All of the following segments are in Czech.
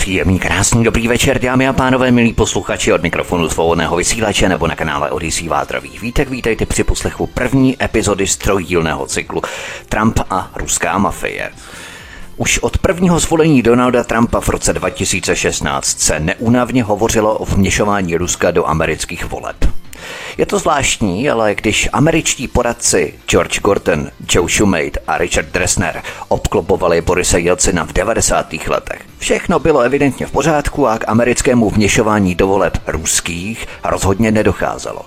Příjemný, krásný, dobrý večer, dámy a pánové, milí posluchači od mikrofonu svobodného vysílače nebo na kanále Odisí Vátravých Vítek. Vítejte při poslechu první epizody strojdílného cyklu Trump a ruská mafie. Už od prvního zvolení Donalda Trumpa v roce 2016 se neúnavně hovořilo o vměšování Ruska do amerických voleb. Je to zvláštní, ale když američtí poradci George Gordon, Joe Schumate a Richard Dressner obklopovali Borise Jelcina v 90. letech, všechno bylo evidentně v pořádku a k americkému vněšování do voleb ruských rozhodně nedocházelo.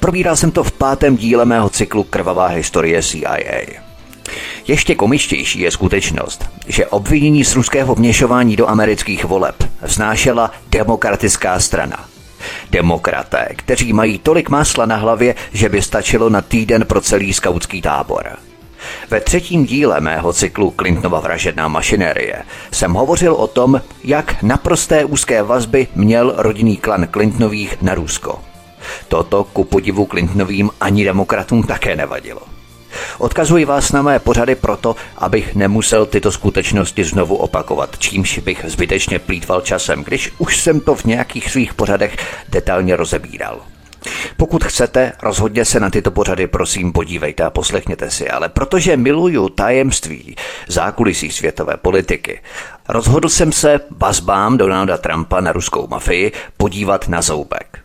Probíral jsem to v pátém díle mého cyklu Krvavá historie CIA. Ještě komičtější je skutečnost, že obvinění z ruského vměšování do amerických voleb vznášela demokratická strana – Demokraté, kteří mají tolik másla na hlavě, že by stačilo na týden pro celý skautský tábor. Ve třetím díle mého cyklu Clintonova vražedná mašinérie jsem hovořil o tom, jak naprosté úzké vazby měl rodinný klan Clintonových na Rusko. Toto ku podivu Clintonovým ani demokratům také nevadilo. Odkazuji vás na mé pořady proto, abych nemusel tyto skutečnosti znovu opakovat, čímž bych zbytečně plítval časem, když už jsem to v nějakých svých pořadech detailně rozebíral. Pokud chcete, rozhodně se na tyto pořady prosím podívejte a poslechněte si, ale protože miluju tajemství zákulisí světové politiky, rozhodl jsem se vazbám Donalda Trumpa na ruskou mafii podívat na zoubek.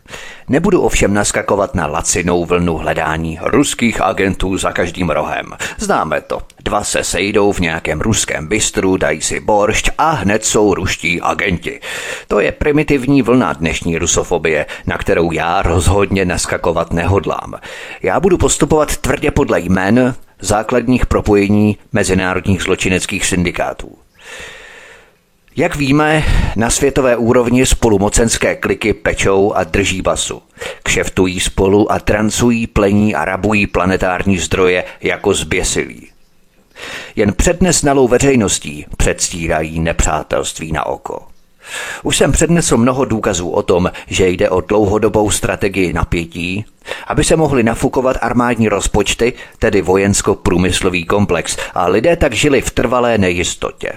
Nebudu ovšem naskakovat na lacinou vlnu hledání ruských agentů za každým rohem. Známe to. Dva se sejdou v nějakém ruském bistru, dají si boršť a hned jsou ruští agenti. To je primitivní vlna dnešní rusofobie, na kterou já rozhodně naskakovat nehodlám. Já budu postupovat tvrdě podle jmen základních propojení mezinárodních zločineckých syndikátů. Jak víme, na světové úrovni spolu mocenské kliky pečou a drží basu. Kšeftují spolu a trancují, plení a rabují planetární zdroje jako zběsilí. Jen před nesnalou veřejností předstírají nepřátelství na oko. Už jsem přednesl mnoho důkazů o tom, že jde o dlouhodobou strategii napětí, aby se mohli nafukovat armádní rozpočty, tedy vojensko-průmyslový komplex, a lidé tak žili v trvalé nejistotě.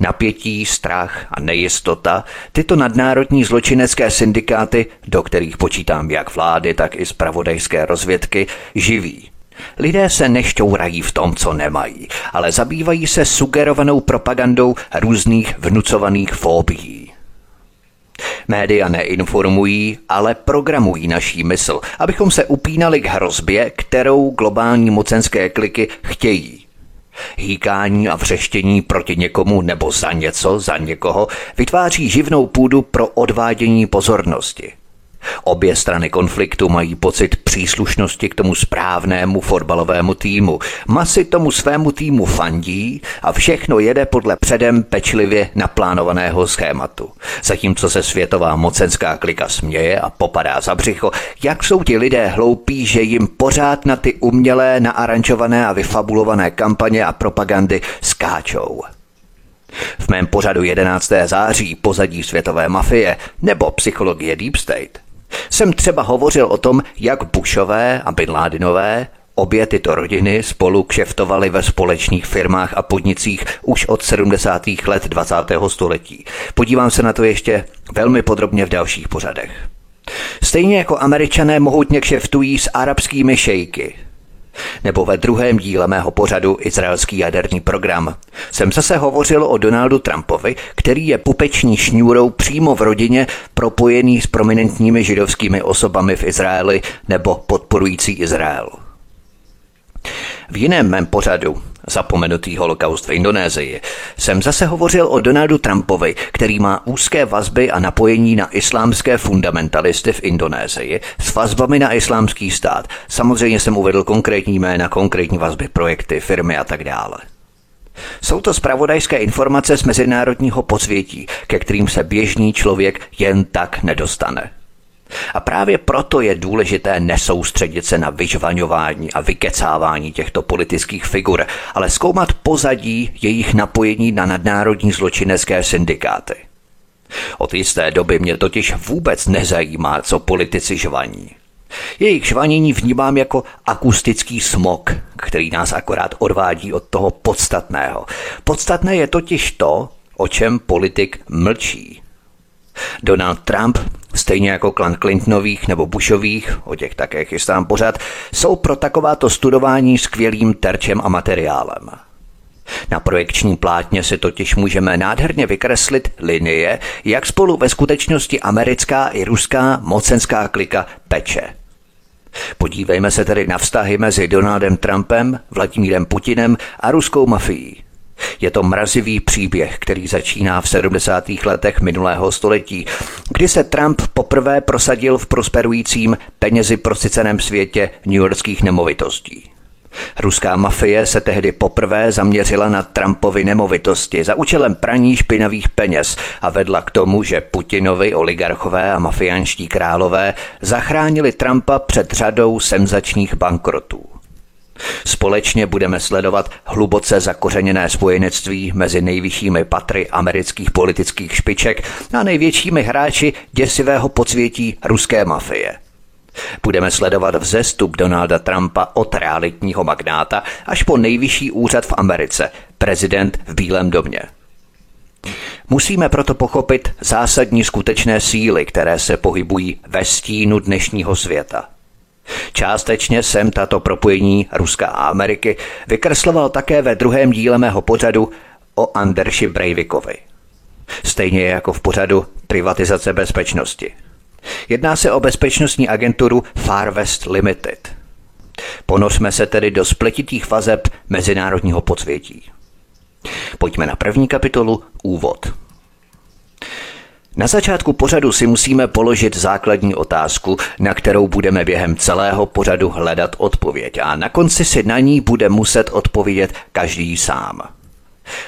Napětí, strach a nejistota tyto nadnárodní zločinecké syndikáty, do kterých počítám jak vlády, tak i zpravodajské rozvědky, živí. Lidé se nešťourají v tom, co nemají, ale zabývají se sugerovanou propagandou různých vnucovaných fóbií. Média neinformují, ale programují naší mysl, abychom se upínali k hrozbě, kterou globální mocenské kliky chtějí. Hýkání a vřeštění proti někomu nebo za něco, za někoho vytváří živnou půdu pro odvádění pozornosti. Obě strany konfliktu mají pocit příslušnosti k tomu správnému fotbalovému týmu. Masy tomu svému týmu fandí a všechno jede podle předem pečlivě naplánovaného schématu. Zatímco se světová mocenská klika směje a popadá za břicho, jak jsou ti lidé hloupí, že jim pořád na ty umělé, naarančované a vyfabulované kampaně a propagandy skáčou. V mém pořadu 11. září pozadí světové mafie nebo psychologie Deep State jsem třeba hovořil o tom, jak Bushové a Bin Ládinové Obě tyto rodiny spolu kšeftovaly ve společných firmách a podnicích už od 70. let 20. století. Podívám se na to ještě velmi podrobně v dalších pořadech. Stejně jako američané mohutně kšeftují s arabskými šejky, nebo ve druhém díle mého pořadu Izraelský jaderný program jsem zase hovořil o Donaldu Trumpovi, který je pupeční šňůrou přímo v rodině propojený s prominentními židovskými osobami v Izraeli nebo podporující Izrael. V jiném mém pořadu, zapomenutý holokaust v Indonésii, jsem zase hovořil o Donaldu Trumpovi, který má úzké vazby a napojení na islámské fundamentalisty v Indonésii s vazbami na islámský stát. Samozřejmě jsem uvedl konkrétní jména, konkrétní vazby, projekty, firmy a tak dále. Jsou to spravodajské informace z mezinárodního podsvětí, ke kterým se běžný člověk jen tak nedostane. A právě proto je důležité nesoustředit se na vyžvaňování a vykecávání těchto politických figur, ale zkoumat pozadí jejich napojení na nadnárodní zločinecké syndikáty. Od jisté doby mě totiž vůbec nezajímá, co politici žvaní. Jejich žvanění vnímám jako akustický smog, který nás akorát odvádí od toho podstatného. Podstatné je totiž to, o čem politik mlčí. Donald Trump, stejně jako klan Clintonových nebo Bushových, o těch také chystám pořád, jsou pro takováto studování skvělým terčem a materiálem. Na projekční plátně si totiž můžeme nádherně vykreslit linie, jak spolu ve skutečnosti americká i ruská mocenská klika peče. Podívejme se tedy na vztahy mezi Donaldem Trumpem, Vladimírem Putinem a ruskou mafií. Je to mrazivý příběh, který začíná v 70. letech minulého století, kdy se Trump poprvé prosadil v prosperujícím penězi prosyceném světě newyorských nemovitostí. Ruská mafie se tehdy poprvé zaměřila na Trumpovy nemovitosti za účelem praní špinavých peněz a vedla k tomu, že Putinovi oligarchové a mafiánští králové zachránili Trumpa před řadou senzačních bankrotů. Společně budeme sledovat hluboce zakořeněné spojenectví mezi nejvyššími patry amerických politických špiček a největšími hráči děsivého podsvětí ruské mafie – Budeme sledovat vzestup Donalda Trumpa od realitního magnáta až po nejvyšší úřad v Americe, prezident v Bílém domě. Musíme proto pochopit zásadní skutečné síly, které se pohybují ve stínu dnešního světa. Částečně jsem tato propojení Ruska a Ameriky vykresloval také ve druhém díle mého pořadu o Anderši Breivikovi. Stejně jako v pořadu privatizace bezpečnosti – Jedná se o bezpečnostní agenturu Far West Limited. Ponořme se tedy do spletitých vazeb mezinárodního podsvětí. Pojďme na první kapitolu Úvod. Na začátku pořadu si musíme položit základní otázku, na kterou budeme během celého pořadu hledat odpověď a na konci si na ní bude muset odpovědět každý sám.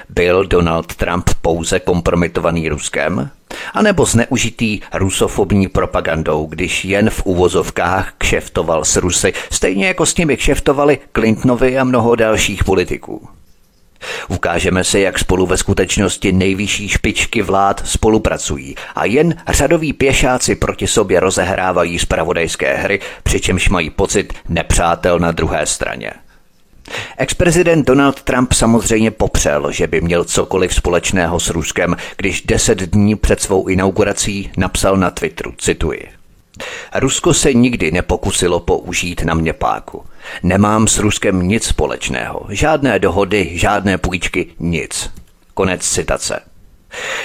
Byl Donald Trump pouze kompromitovaný Ruskem? A nebo zneužitý rusofobní propagandou, když jen v uvozovkách kšeftoval s Rusy, stejně jako s nimi kšeftovali Clintonovi a mnoho dalších politiků? Ukážeme se, jak spolu ve skutečnosti nejvyšší špičky vlád spolupracují a jen řadoví pěšáci proti sobě rozehrávají spravodajské hry, přičemž mají pocit nepřátel na druhé straně. Ex-prezident Donald Trump samozřejmě popřel, že by měl cokoliv společného s Ruskem, když deset dní před svou inaugurací napsal na Twitteru, cituji. Rusko se nikdy nepokusilo použít na mě páku. Nemám s Ruskem nic společného. Žádné dohody, žádné půjčky, nic. Konec citace.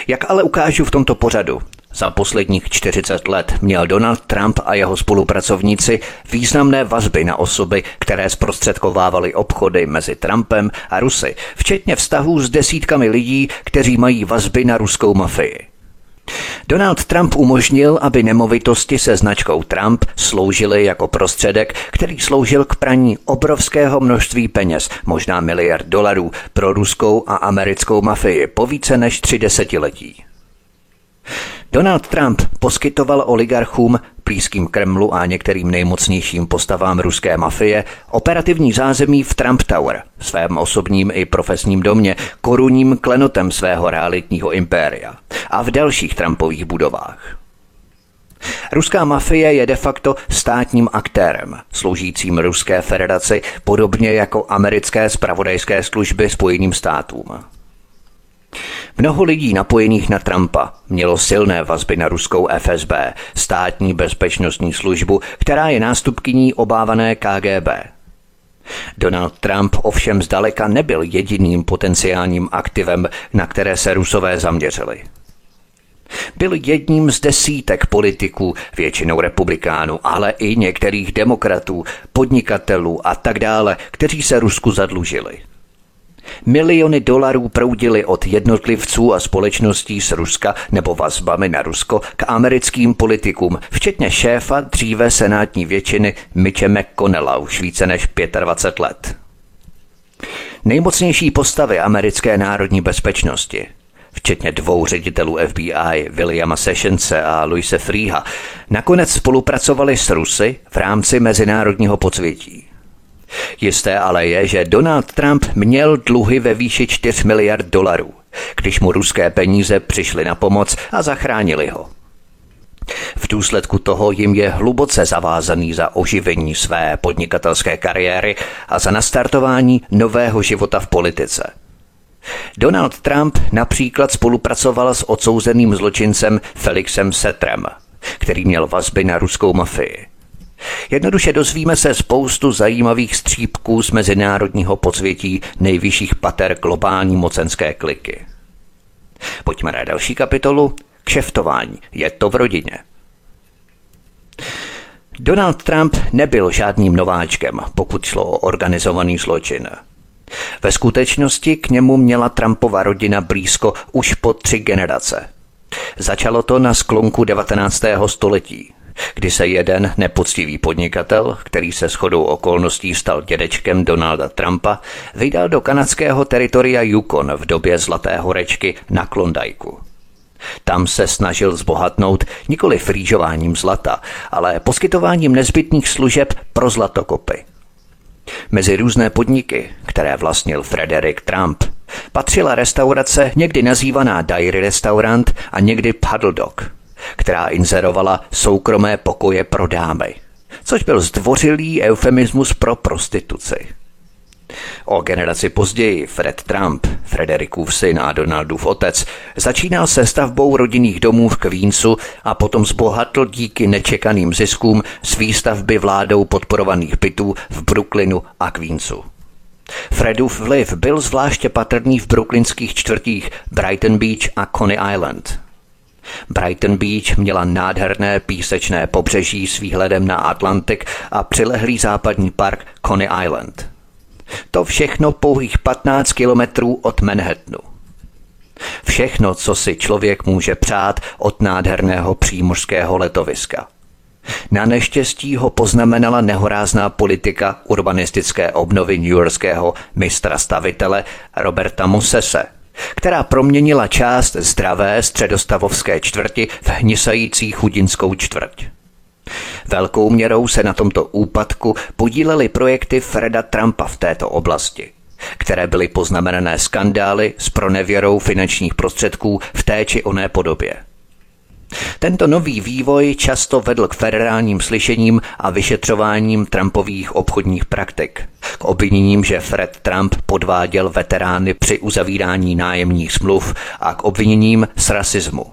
Jak ale ukážu v tomto pořadu, za posledních 40 let měl Donald Trump a jeho spolupracovníci významné vazby na osoby, které zprostředkovávaly obchody mezi Trumpem a Rusy, včetně vztahů s desítkami lidí, kteří mají vazby na ruskou mafii. Donald Trump umožnil, aby nemovitosti se značkou Trump sloužily jako prostředek, který sloužil k praní obrovského množství peněz, možná miliard dolarů, pro ruskou a americkou mafii po více než tři desetiletí. Donald Trump poskytoval oligarchům, blízkým Kremlu a některým nejmocnějším postavám ruské mafie operativní zázemí v Trump Tower, svém osobním i profesním domě, korunním klenotem svého realitního impéria a v dalších Trumpových budovách. Ruská mafie je de facto státním aktérem, sloužícím Ruské federaci podobně jako americké spravodajské služby Spojeným státům. Mnoho lidí napojených na Trumpa mělo silné vazby na ruskou FSB, státní bezpečnostní službu, která je nástupkyní obávané KGB. Donald Trump ovšem zdaleka nebyl jediným potenciálním aktivem, na které se rusové zaměřili. Byl jedním z desítek politiků, většinou republikánů, ale i některých demokratů, podnikatelů a tak dále, kteří se Rusku zadlužili. Miliony dolarů proudily od jednotlivců a společností z Ruska nebo vazbami na Rusko k americkým politikům, včetně šéfa dříve senátní většiny Mitche McConnella už více než 25 let. Nejmocnější postavy americké národní bezpečnosti včetně dvou ředitelů FBI, Williama Sessionse a Luise Freeha, nakonec spolupracovali s Rusy v rámci mezinárodního podsvětí. Jisté ale je, že Donald Trump měl dluhy ve výši 4 miliard dolarů, když mu ruské peníze přišly na pomoc a zachránili ho. V důsledku toho jim je hluboce zavázaný za oživení své podnikatelské kariéry a za nastartování nového života v politice. Donald Trump například spolupracoval s odsouzeným zločincem Felixem Setrem, který měl vazby na ruskou mafii. Jednoduše dozvíme se spoustu zajímavých střípků z mezinárodního podsvětí nejvyšších pater globální mocenské kliky. Pojďme na další kapitolu. Kšeftování. Je to v rodině. Donald Trump nebyl žádným nováčkem, pokud šlo o organizovaný zločin. Ve skutečnosti k němu měla Trumpova rodina blízko už po tři generace. Začalo to na sklonku 19. století, kdy se jeden nepoctivý podnikatel, který se shodou okolností stal dědečkem Donalda Trumpa, vydal do kanadského teritoria Yukon v době Zlaté horečky na Klondajku. Tam se snažil zbohatnout nikoli frýžováním zlata, ale poskytováním nezbytných služeb pro zlatokopy. Mezi různé podniky, které vlastnil Frederick Trump, patřila restaurace někdy nazývaná Dairy Restaurant a někdy Paddle Dog, která inzerovala soukromé pokoje pro dámy, což byl zdvořilý eufemismus pro prostituci. O generaci později Fred Trump, Frederikův syn a Donaldův otec, začínal se stavbou rodinných domů v Queensu a potom zbohatl díky nečekaným ziskům z výstavby vládou podporovaných bytů v Brooklynu a Queensu. Fredův vliv byl zvláště patrný v brooklynských čtvrtích Brighton Beach a Coney Island. Brighton Beach měla nádherné písečné pobřeží s výhledem na Atlantik a přilehlý západní park Coney Island – to všechno pouhých 15 kilometrů od Manhattanu. Všechno, co si člověk může přát od nádherného přímořského letoviska. Na neštěstí ho poznamenala nehorázná politika urbanistické obnovy newyorského mistra stavitele Roberta Mosese, která proměnila část zdravé středostavovské čtvrti v hnisající chudinskou čtvrť. Velkou měrou se na tomto úpadku podílely projekty Freda Trumpa v této oblasti které byly poznamenané skandály s pronevěrou finančních prostředků v té či oné podobě. Tento nový vývoj často vedl k federálním slyšením a vyšetřováním Trumpových obchodních praktik. K obviněním, že Fred Trump podváděl veterány při uzavírání nájemních smluv a k obviněním z rasismu.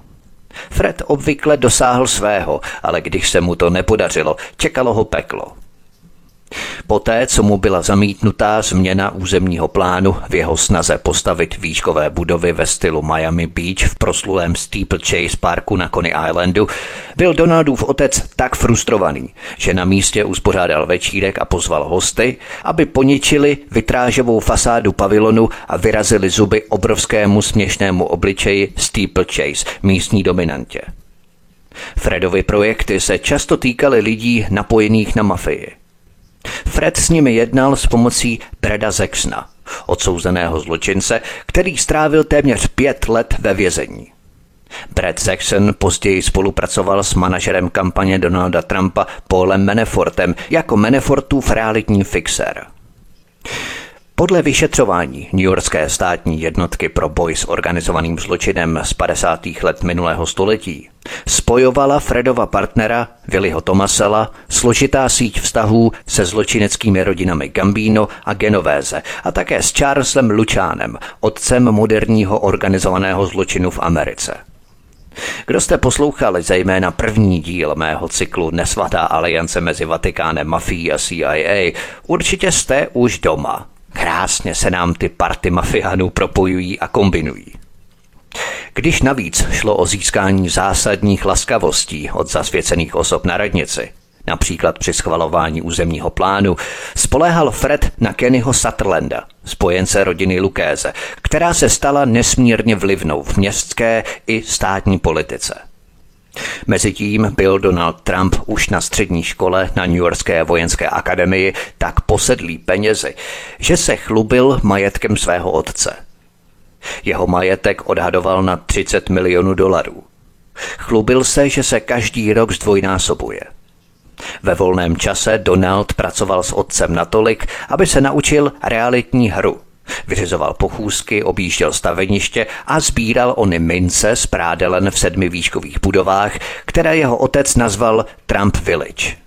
Fred obvykle dosáhl svého, ale když se mu to nepodařilo, čekalo ho peklo. Poté, co mu byla zamítnutá změna územního plánu v jeho snaze postavit výškové budovy ve stylu Miami Beach v proslulém Steeplechase parku na Coney Islandu, byl Donaldův otec tak frustrovaný, že na místě uspořádal večírek a pozval hosty, aby poničili vitrážovou fasádu pavilonu a vyrazili zuby obrovskému směšnému obličeji Steeplechase, místní dominantě. Fredovy projekty se často týkaly lidí napojených na mafii – Fred s nimi jednal s pomocí Breda Zexna, odsouzeného zločince, který strávil téměř pět let ve vězení. Brad Jackson později spolupracoval s manažerem kampaně Donalda Trumpa Paulem Manafortem jako Manafortův realitní fixer. Podle vyšetřování New Yorkské státní jednotky pro boj s organizovaným zločinem z 50. let minulého století spojovala Fredova partnera Willyho Tomasela složitá síť vztahů se zločineckými rodinami Gambino a Genovéze a také s Charlesem Lučánem, otcem moderního organizovaného zločinu v Americe. Kdo jste poslouchali zejména první díl mého cyklu Nesvatá aliance mezi Vatikánem, mafií a CIA, určitě jste už doma – Krásně se nám ty party mafiánů propojují a kombinují. Když navíc šlo o získání zásadních laskavostí od zasvěcených osob na radnici, například při schvalování územního plánu, spoléhal Fred na Kennyho Sutherlanda, spojence rodiny Lukéze, která se stala nesmírně vlivnou v městské i státní politice – Mezitím byl Donald Trump už na střední škole na New Yorkské vojenské akademii tak posedlý penězi, že se chlubil majetkem svého otce. Jeho majetek odhadoval na 30 milionů dolarů. Chlubil se, že se každý rok zdvojnásobuje. Ve volném čase Donald pracoval s otcem natolik, aby se naučil realitní hru. Vyřizoval pochůzky, objížděl staveniště a sbíral ony mince z prádelen v sedmi výškových budovách, které jeho otec nazval Trump Village.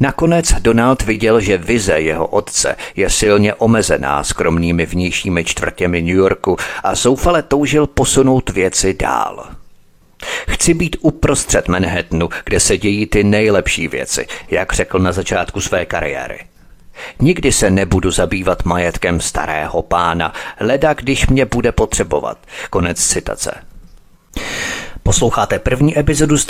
Nakonec Donald viděl, že vize jeho otce je silně omezená skromnými vnějšími čtvrtěmi New Yorku a zoufale toužil posunout věci dál. Chci být uprostřed Manhattanu, kde se dějí ty nejlepší věci, jak řekl na začátku své kariéry. Nikdy se nebudu zabývat majetkem starého pána, leda když mě bude potřebovat. Konec citace. Posloucháte první epizodu z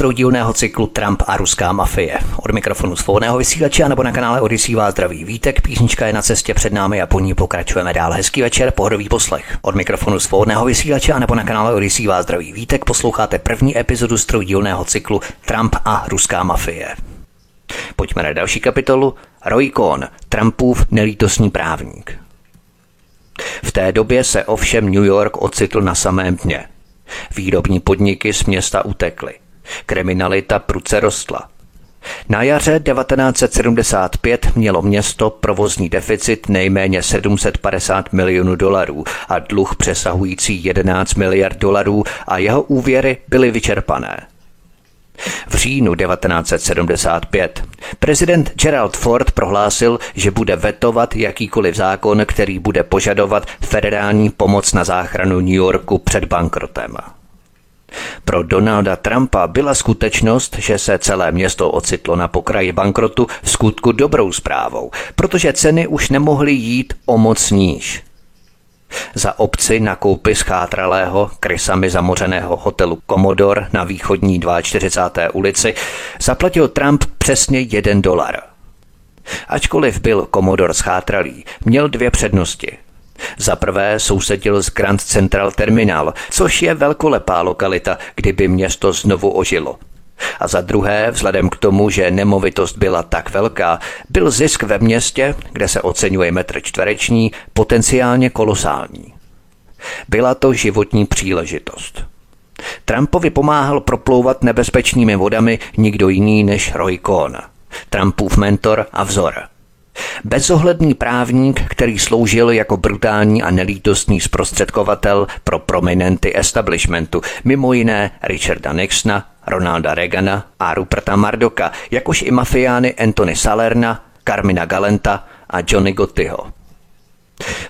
cyklu Trump a ruská mafie. Od mikrofonu svobodného vysílače nebo na kanále Odisí vás zdraví vítek. Písnička je na cestě před námi a po ní pokračujeme dál. Hezký večer, pohodový poslech. Od mikrofonu svobodného vysílače nebo na kanále Odisí vás zdraví vítek. Posloucháte první epizodu z cyklu Trump a ruská mafie. Pojďme na další kapitolu. Roy Cohn, Trumpův nelítosný právník. V té době se ovšem New York ocitl na samém dně – Výrobní podniky z města utekly. Kriminalita pruce rostla. Na jaře 1975 mělo město provozní deficit nejméně 750 milionů dolarů a dluh přesahující 11 miliard dolarů a jeho úvěry byly vyčerpané. V říjnu 1975 prezident Gerald Ford prohlásil, že bude vetovat jakýkoliv zákon, který bude požadovat federální pomoc na záchranu New Yorku před bankrotem. Pro Donalda Trumpa byla skutečnost, že se celé město ocitlo na pokraji bankrotu v skutku dobrou zprávou, protože ceny už nemohly jít o moc níž. Za obci na koupi schátralého, krysami zamořeného hotelu Commodore na východní 42. ulici zaplatil Trump přesně jeden dolar. Ačkoliv byl Commodore schátralý, měl dvě přednosti. Za prvé sousedil s Grand Central Terminal, což je velkolepá lokalita, kdyby město znovu ožilo. A za druhé, vzhledem k tomu, že nemovitost byla tak velká, byl zisk ve městě, kde se oceňuje metr čtvereční, potenciálně kolosální. Byla to životní příležitost. Trumpovi pomáhal proplouvat nebezpečnými vodami nikdo jiný než Roy Cohn, Trumpův mentor a vzor – Bezohledný právník, který sloužil jako brutální a nelítostný zprostředkovatel pro prominenty establishmentu, mimo jiné Richarda Nixona, Ronalda Reagana a Ruperta Mardoka, jakož i mafiány Anthony Salerna, Carmina Galenta a Johnny Gottiho.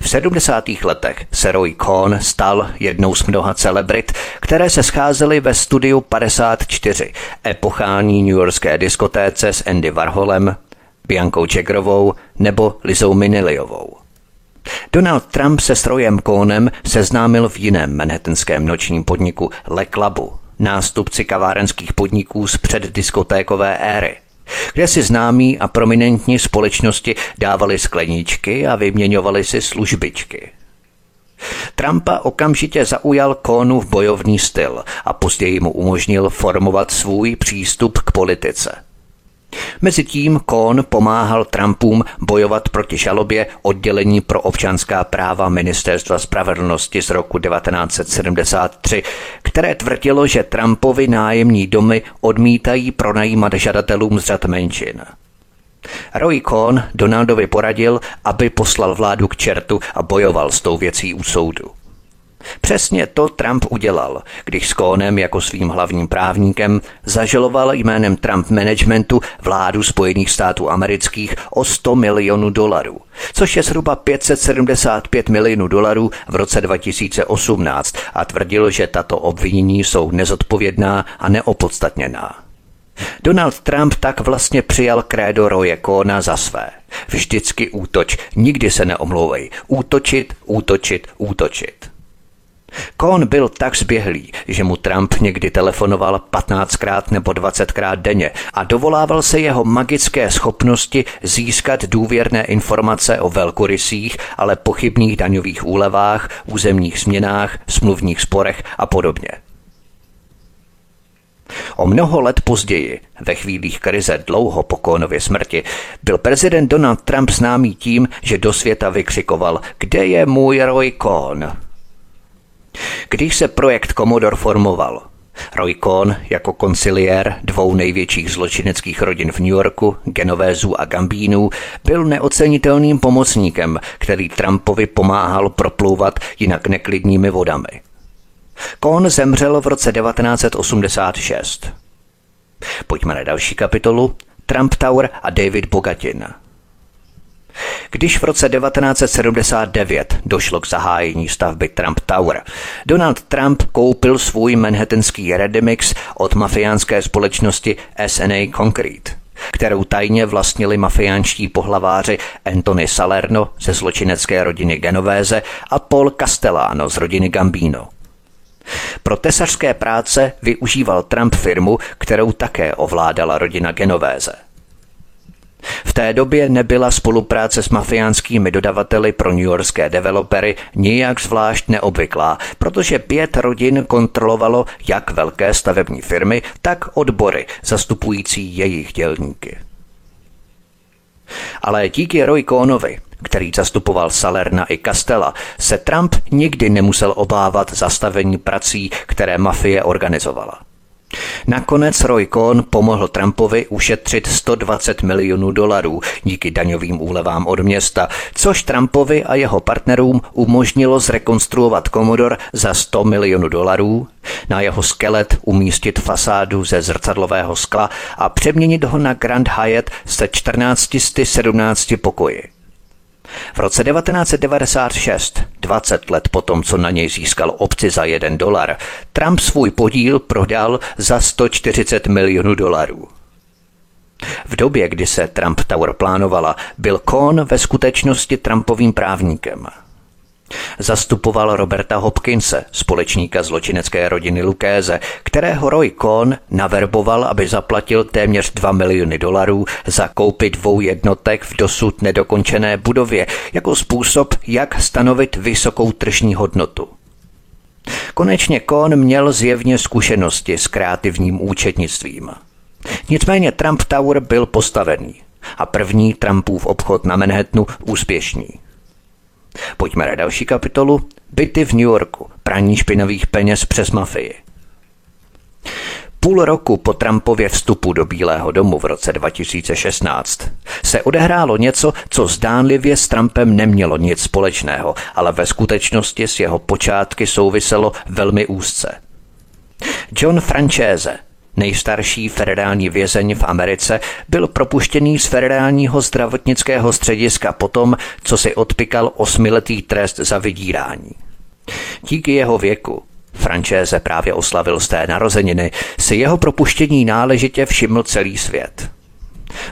V 70. letech se Roy Cohn stal jednou z mnoha celebrit, které se scházely ve studiu 54, epochální newyorské diskotéce s Andy Warholem, Biankou Jaggerovou nebo Lizou Miniliovou. Donald Trump se strojem Kónem seznámil v jiném manhattanském nočním podniku Le Clubu, nástupci kavárenských podniků z předdiskotékové éry, kde si známí a prominentní společnosti dávali skleníčky a vyměňovali si službičky. Trumpa okamžitě zaujal Kónův bojovný styl a později mu umožnil formovat svůj přístup k politice – Mezitím Kohn pomáhal Trumpům bojovat proti žalobě oddělení pro občanská práva Ministerstva spravedlnosti z roku 1973, které tvrdilo, že Trumpovi nájemní domy odmítají pronajímat žadatelům z řad menšin. Roy Cohn Donaldovi poradil, aby poslal vládu k čertu a bojoval s tou věcí u soudu. Přesně to Trump udělal, když s Kohnem jako svým hlavním právníkem zažaloval jménem Trump Managementu vládu Spojených států amerických o 100 milionů dolarů, což je zhruba 575 milionů dolarů v roce 2018 a tvrdil, že tato obvinění jsou nezodpovědná a neopodstatněná. Donald Trump tak vlastně přijal krédo Roje Kona za své. Vždycky útoč, nikdy se neomlouvej. Útočit, útočit, útočit. Kohn byl tak zběhlý, že mu Trump někdy telefonoval 15krát nebo 20krát denně a dovolával se jeho magické schopnosti získat důvěrné informace o velkorysích, ale pochybných daňových úlevách, územních změnách, smluvních sporech a podobně. O mnoho let později, ve chvílích krize dlouho po Kónově smrti, byl prezident Donald Trump známý tím, že do světa vykřikoval, kde je můj Roy Cohn? Když se projekt Commodore formoval, Roy Cohn jako konciliér dvou největších zločineckých rodin v New Yorku, Genovézů a Gambínů, byl neocenitelným pomocníkem, který Trumpovi pomáhal proplouvat jinak neklidnými vodami. Cohn zemřel v roce 1986. Pojďme na další kapitolu. Trump Tower a David Bogatin. Když v roce 1979 došlo k zahájení stavby Trump Tower, Donald Trump koupil svůj manhattanský Redemix od mafiánské společnosti SNA Concrete kterou tajně vlastnili mafiánští pohlaváři Anthony Salerno ze zločinecké rodiny Genovéze a Paul Castellano z rodiny Gambino. Pro tesařské práce využíval Trump firmu, kterou také ovládala rodina Genovéze. V té době nebyla spolupráce s mafiánskými dodavateli pro newyorské developery nijak zvlášť neobvyklá, protože pět rodin kontrolovalo jak velké stavební firmy, tak odbory zastupující jejich dělníky. Ale díky Roy Cohnovi, který zastupoval Salerna i Castella, se Trump nikdy nemusel obávat zastavení prací, které mafie organizovala. Nakonec Roy Cohn pomohl Trumpovi ušetřit 120 milionů dolarů díky daňovým úlevám od města, což Trumpovi a jeho partnerům umožnilo zrekonstruovat Commodore za 100 milionů dolarů, na jeho skelet umístit fasádu ze zrcadlového skla a přeměnit ho na Grand Hyatt se 1417 pokoji. V roce 1996, 20 let potom, co na něj získal obci za jeden dolar, Trump svůj podíl prodal za 140 milionů dolarů. V době, kdy se Trump Tower plánovala, byl Cohn ve skutečnosti Trumpovým právníkem – Zastupoval Roberta Hopkinse, společníka zločinecké rodiny Lukéze, kterého Roy Cohn naverboval, aby zaplatil téměř 2 miliony dolarů za koupi dvou jednotek v dosud nedokončené budově jako způsob, jak stanovit vysokou tržní hodnotu. Konečně Cohn měl zjevně zkušenosti s kreativním účetnictvím. Nicméně Trump Tower byl postavený a první Trumpův obchod na Manhattanu úspěšný. Pojďme na další kapitolu. Byty v New Yorku. Praní špinavých peněz přes mafii. Půl roku po Trumpově vstupu do Bílého domu v roce 2016 se odehrálo něco, co zdánlivě s Trumpem nemělo nic společného, ale ve skutečnosti s jeho počátky souviselo velmi úzce. John Franchese, Nejstarší federální vězeň v Americe byl propuštěný z federálního zdravotnického střediska potom, co si odpikal osmiletý trest za vydírání. Díky jeho věku, Frančéze právě oslavil z té narozeniny, si jeho propuštění náležitě všiml celý svět.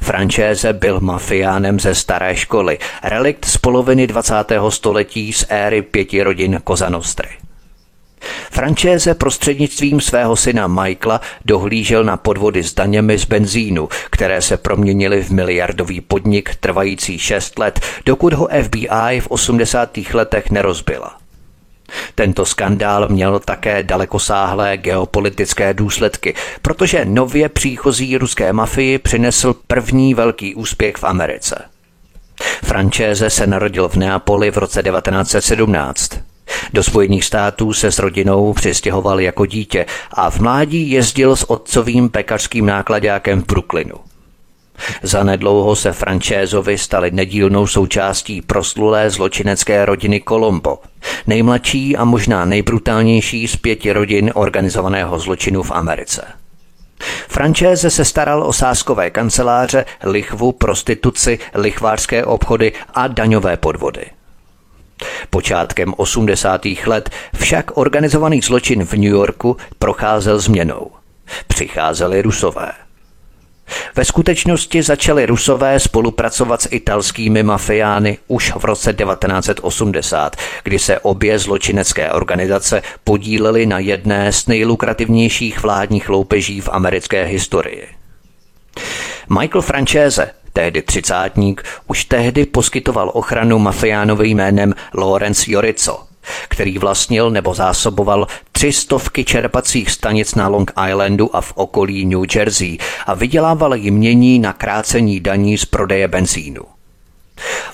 Frančéze byl mafiánem ze staré školy, relikt z poloviny 20. století z éry pěti rodin Kozanostry. Frančéze prostřednictvím svého syna Michaela dohlížel na podvody s daněmi z benzínu, které se proměnily v miliardový podnik trvající šest let, dokud ho FBI v 80. letech nerozbila. Tento skandál měl také dalekosáhlé geopolitické důsledky, protože nově příchozí ruské mafii přinesl první velký úspěch v Americe. Frančéze se narodil v Neapoli v roce 1917. Do Spojených států se s rodinou přistěhoval jako dítě a v mládí jezdil s otcovým pekařským nákladákem v Brooklynu. Zanedlouho se Francézovi stali nedílnou součástí proslulé zločinecké rodiny Colombo, nejmladší a možná nejbrutálnější z pěti rodin organizovaného zločinu v Americe. Francéze se staral o sáskové kanceláře, lichvu, prostituci, lichvářské obchody a daňové podvody – Počátkem 80. let však organizovaný zločin v New Yorku procházel změnou. Přicházeli rusové. Ve skutečnosti začali rusové spolupracovat s italskými mafiány už v roce 1980, kdy se obě zločinecké organizace podílely na jedné z nejlukrativnějších vládních loupeží v americké historii. Michael Franchese tehdy třicátník, už tehdy poskytoval ochranu mafiánovi jménem Lawrence Jorico, který vlastnil nebo zásoboval tři stovky čerpacích stanic na Long Islandu a v okolí New Jersey a vydělával jim mění na krácení daní z prodeje benzínu.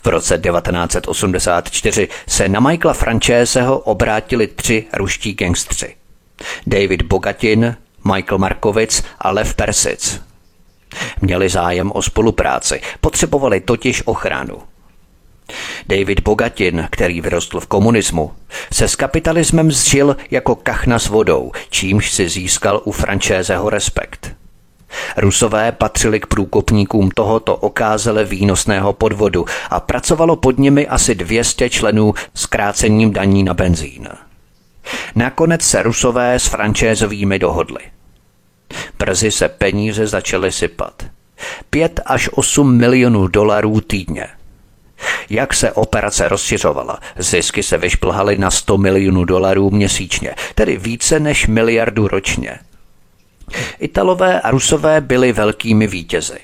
V roce 1984 se na Michaela Franceseho obrátili tři ruští gangstři. David Bogatin, Michael Markovic a Lev Persic. Měli zájem o spolupráci, potřebovali totiž ochranu. David Bogatin, který vyrostl v komunismu, se s kapitalismem zžil jako kachna s vodou, čímž si získal u Frančézeho respekt. Rusové patřili k průkopníkům tohoto okázele výnosného podvodu a pracovalo pod nimi asi 200 členů s krácením daní na benzín. Nakonec se Rusové s Frančézovými dohodli. Brzy se peníze začaly sypat. 5 až 8 milionů dolarů týdně – jak se operace rozšiřovala, zisky se vyšplhaly na 100 milionů dolarů měsíčně, tedy více než miliardu ročně. Italové a Rusové byli velkými vítězi.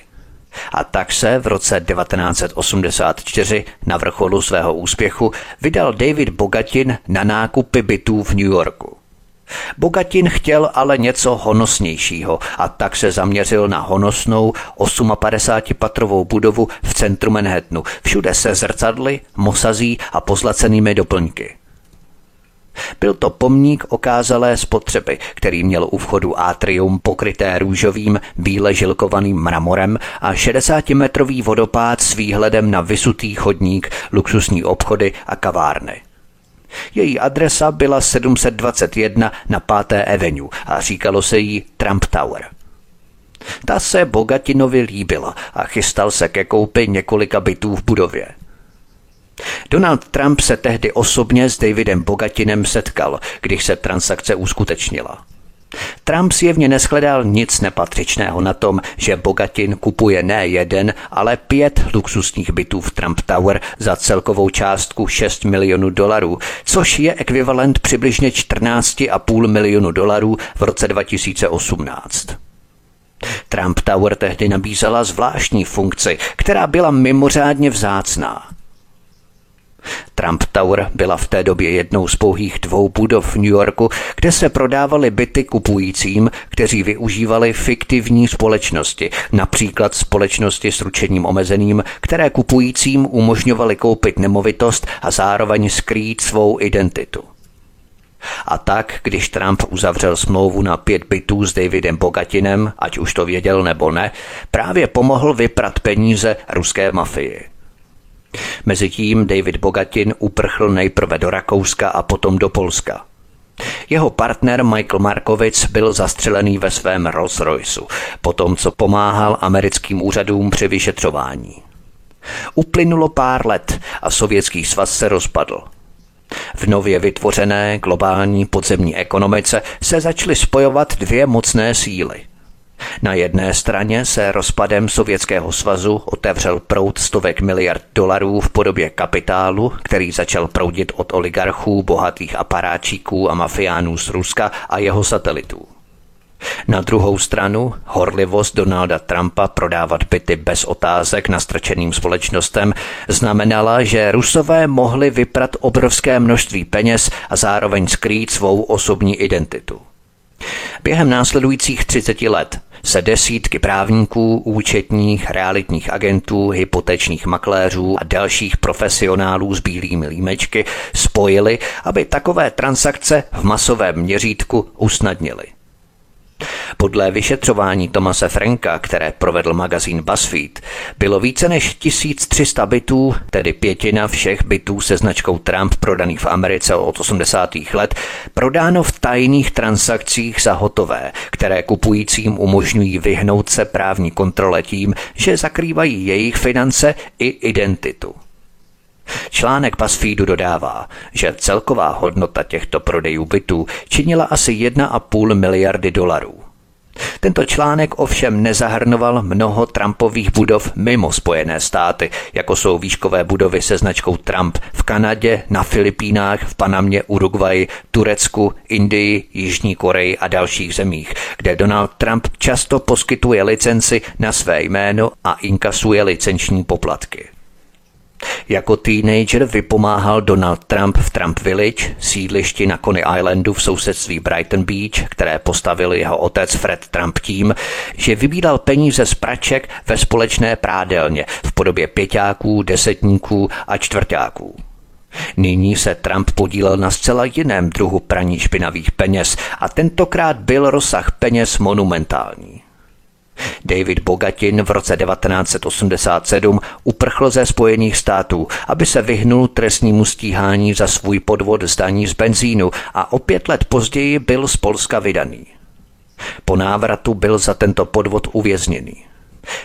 A tak se v roce 1984 na vrcholu svého úspěchu vydal David Bogatin na nákupy bytů v New Yorku. Bogatin chtěl ale něco honosnějšího a tak se zaměřil na honosnou 58-patrovou budovu v centru Manhattanu, všude se zrcadly, mosazí a pozlacenými doplňky. Byl to pomník okázalé spotřeby, který měl u vchodu atrium pokryté růžovým, bíle žilkovaným mramorem a 60-metrový vodopád s výhledem na vysutý chodník, luxusní obchody a kavárny. Její adresa byla 721 na 5. Avenue a říkalo se jí Trump Tower. Ta se Bogatinovi líbila a chystal se ke koupi několika bytů v budově. Donald Trump se tehdy osobně s Davidem Bogatinem setkal, když se transakce uskutečnila. Trump zjevně neschledal nic nepatřičného na tom, že Bogatin kupuje ne jeden, ale pět luxusních bytů v Trump Tower za celkovou částku 6 milionů dolarů, což je ekvivalent přibližně 14,5 milionu dolarů v roce 2018. Trump Tower tehdy nabízela zvláštní funkci, která byla mimořádně vzácná – Trump Tower byla v té době jednou z pouhých dvou budov v New Yorku, kde se prodávaly byty kupujícím, kteří využívali fiktivní společnosti, například společnosti s ručením omezeným, které kupujícím umožňovaly koupit nemovitost a zároveň skrýt svou identitu. A tak, když Trump uzavřel smlouvu na pět bytů s Davidem Bogatinem, ať už to věděl nebo ne, právě pomohl vyprat peníze ruské mafii. Mezitím David Bogatin uprchl nejprve do Rakouska a potom do Polska. Jeho partner Michael Markovic byl zastřelený ve svém Rolls Royceu, potom co pomáhal americkým úřadům při vyšetřování. Uplynulo pár let a sovětský svaz se rozpadl. V nově vytvořené globální podzemní ekonomice se začaly spojovat dvě mocné síly – na jedné straně se rozpadem Sovětského svazu otevřel proud stovek miliard dolarů v podobě kapitálu, který začal proudit od oligarchů, bohatých aparáčíků a mafiánů z Ruska a jeho satelitů. Na druhou stranu horlivost Donalda Trumpa prodávat byty bez otázek nastrčeným společnostem znamenala, že Rusové mohli vyprat obrovské množství peněz a zároveň skrýt svou osobní identitu. Během následujících 30 let se desítky právníků, účetních, realitních agentů, hypotečních makléřů a dalších profesionálů s bílými límečky spojili, aby takové transakce v masovém měřítku usnadnili. Podle vyšetřování Tomase Franka, které provedl magazín BuzzFeed, bylo více než 1300 bytů, tedy pětina všech bytů se značkou Trump prodaných v Americe od 80. let, prodáno v tajných transakcích za hotové, které kupujícím umožňují vyhnout se právní kontrole tím, že zakrývají jejich finance i identitu. Článek BuzzFeedu dodává, že celková hodnota těchto prodejů bytů činila asi 1,5 miliardy dolarů. Tento článek ovšem nezahrnoval mnoho Trumpových budov mimo Spojené státy, jako jsou výškové budovy se značkou Trump v Kanadě, na Filipínách, v Panamě, Uruguayi, Turecku, Indii, Jižní Koreji a dalších zemích, kde Donald Trump často poskytuje licenci na své jméno a inkasuje licenční poplatky. Jako teenager vypomáhal Donald Trump v Trump Village, sídlišti na Coney Islandu v sousedství Brighton Beach, které postavil jeho otec Fred Trump tím, že vybíral peníze z praček ve společné prádelně v podobě pěťáků, desetníků a čtvrtáků. Nyní se Trump podílel na zcela jiném druhu praní špinavých peněz a tentokrát byl rozsah peněz monumentální. David Bogatin v roce 1987 uprchl ze Spojených států, aby se vyhnul trestnímu stíhání za svůj podvod zdaní z benzínu a o pět let později byl z Polska vydaný. Po návratu byl za tento podvod uvězněný.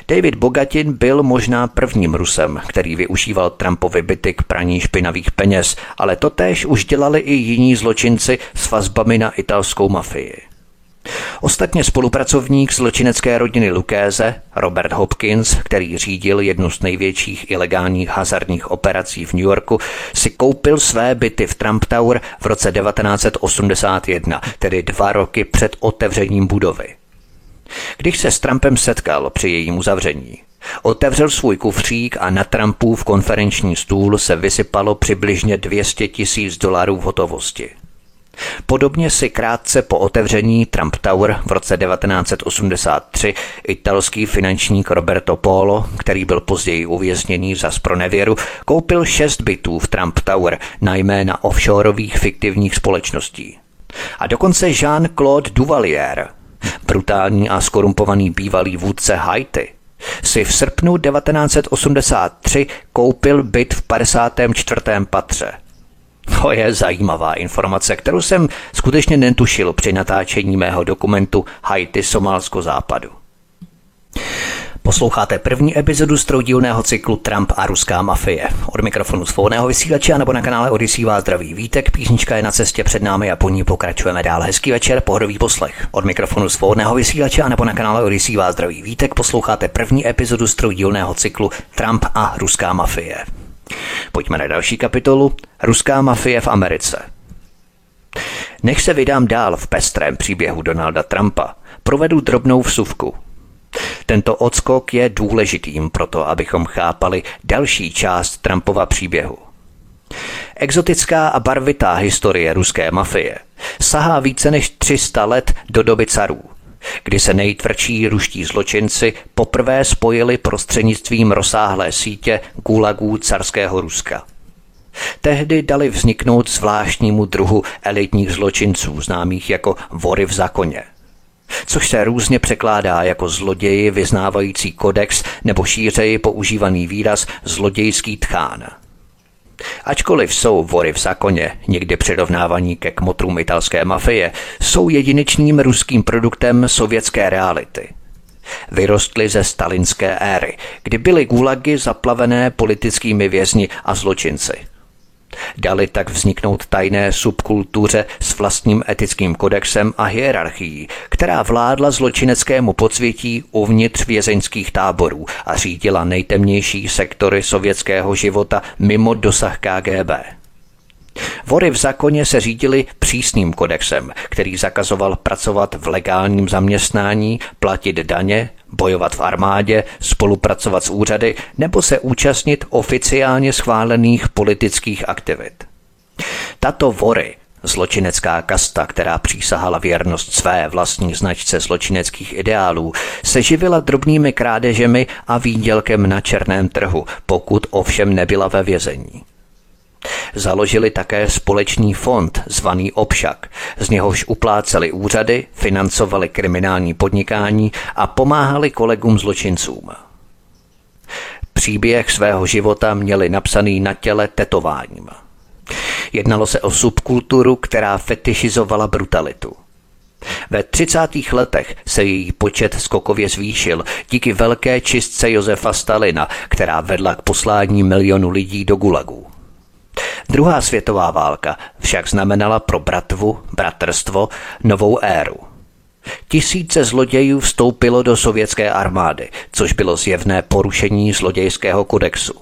David Bogatin byl možná prvním Rusem, který využíval Trumpovi byty k praní špinavých peněz, ale totéž už dělali i jiní zločinci s vazbami na italskou mafii. Ostatně spolupracovník zločinecké rodiny Lukéze, Robert Hopkins, který řídil jednu z největších ilegálních hazardních operací v New Yorku, si koupil své byty v Trump Tower v roce 1981, tedy dva roky před otevřením budovy. Když se s Trumpem setkal při jejím uzavření, Otevřel svůj kufřík a na Trumpův konferenční stůl se vysypalo přibližně 200 tisíc dolarů v hotovosti. Podobně si krátce po otevření Trump Tower v roce 1983 italský finančník Roberto Polo, který byl později uvězněný za spronevěru, koupil šest bytů v Trump Tower na jména offshoreových fiktivních společností. A dokonce Jean-Claude Duvalier, brutální a skorumpovaný bývalý vůdce Haiti, si v srpnu 1983 koupil byt v 54. patře – to je zajímavá informace, kterou jsem skutečně netušil při natáčení mého dokumentu Haiti Somálsko západu. Posloucháte první epizodu z troudílného cyklu Trump a ruská mafie. Od mikrofonu svobodného vysílače nebo na kanále Odisí vás zdraví vítek, písnička je na cestě před námi a po ní pokračujeme dál. Hezký večer, pohodový poslech. Od mikrofonu svobodného vysílače nebo na kanále Odisí vás zdraví vítek, posloucháte první epizodu z troudílného cyklu Trump a ruská mafie. Pojďme na další kapitolu. Ruská mafie v Americe. Než se vydám dál v pestrém příběhu Donalda Trumpa, provedu drobnou vsuvku. Tento odskok je důležitým proto, abychom chápali další část Trumpova příběhu. Exotická a barvitá historie ruské mafie sahá více než 300 let do doby carů – kdy se nejtvrdší ruští zločinci poprvé spojili prostřednictvím rozsáhlé sítě gulagů carského Ruska. Tehdy dali vzniknout zvláštnímu druhu elitních zločinců, známých jako vory v zákoně což se různě překládá jako zloději vyznávající kodex nebo šířeji používaný výraz zlodějský tchán. Ačkoliv jsou vory v zákoně, někdy přirovnávaní ke kmotrům italské mafie, jsou jedinečným ruským produktem sovětské reality. Vyrostly ze stalinské éry, kdy byly gulagy zaplavené politickými vězni a zločinci – Dali tak vzniknout tajné subkultuře s vlastním etickým kodexem a hierarchií, která vládla zločineckému podsvětí uvnitř vězeňských táborů a řídila nejtemnější sektory sovětského života mimo dosah KGB. Vory v zákoně se řídili přísným kodexem, který zakazoval pracovat v legálním zaměstnání, platit daně, bojovat v armádě, spolupracovat s úřady nebo se účastnit oficiálně schválených politických aktivit. Tato vory Zločinecká kasta, která přísahala věrnost své vlastní značce zločineckých ideálů, se živila drobnými krádežemi a výdělkem na černém trhu, pokud ovšem nebyla ve vězení. Založili také společný fond zvaný Obšak, z něhož upláceli úřady, financovali kriminální podnikání a pomáhali kolegům zločincům. Příběh svého života měli napsaný na těle tetováním. Jednalo se o subkulturu, která fetišizovala brutalitu. Ve 30. letech se její počet skokově zvýšil díky velké čistce Josefa Stalina, která vedla k poslání milionu lidí do gulagů. Druhá světová válka však znamenala pro bratvu, bratrstvo, novou éru. Tisíce zlodějů vstoupilo do sovětské armády, což bylo zjevné porušení zlodějského kodexu.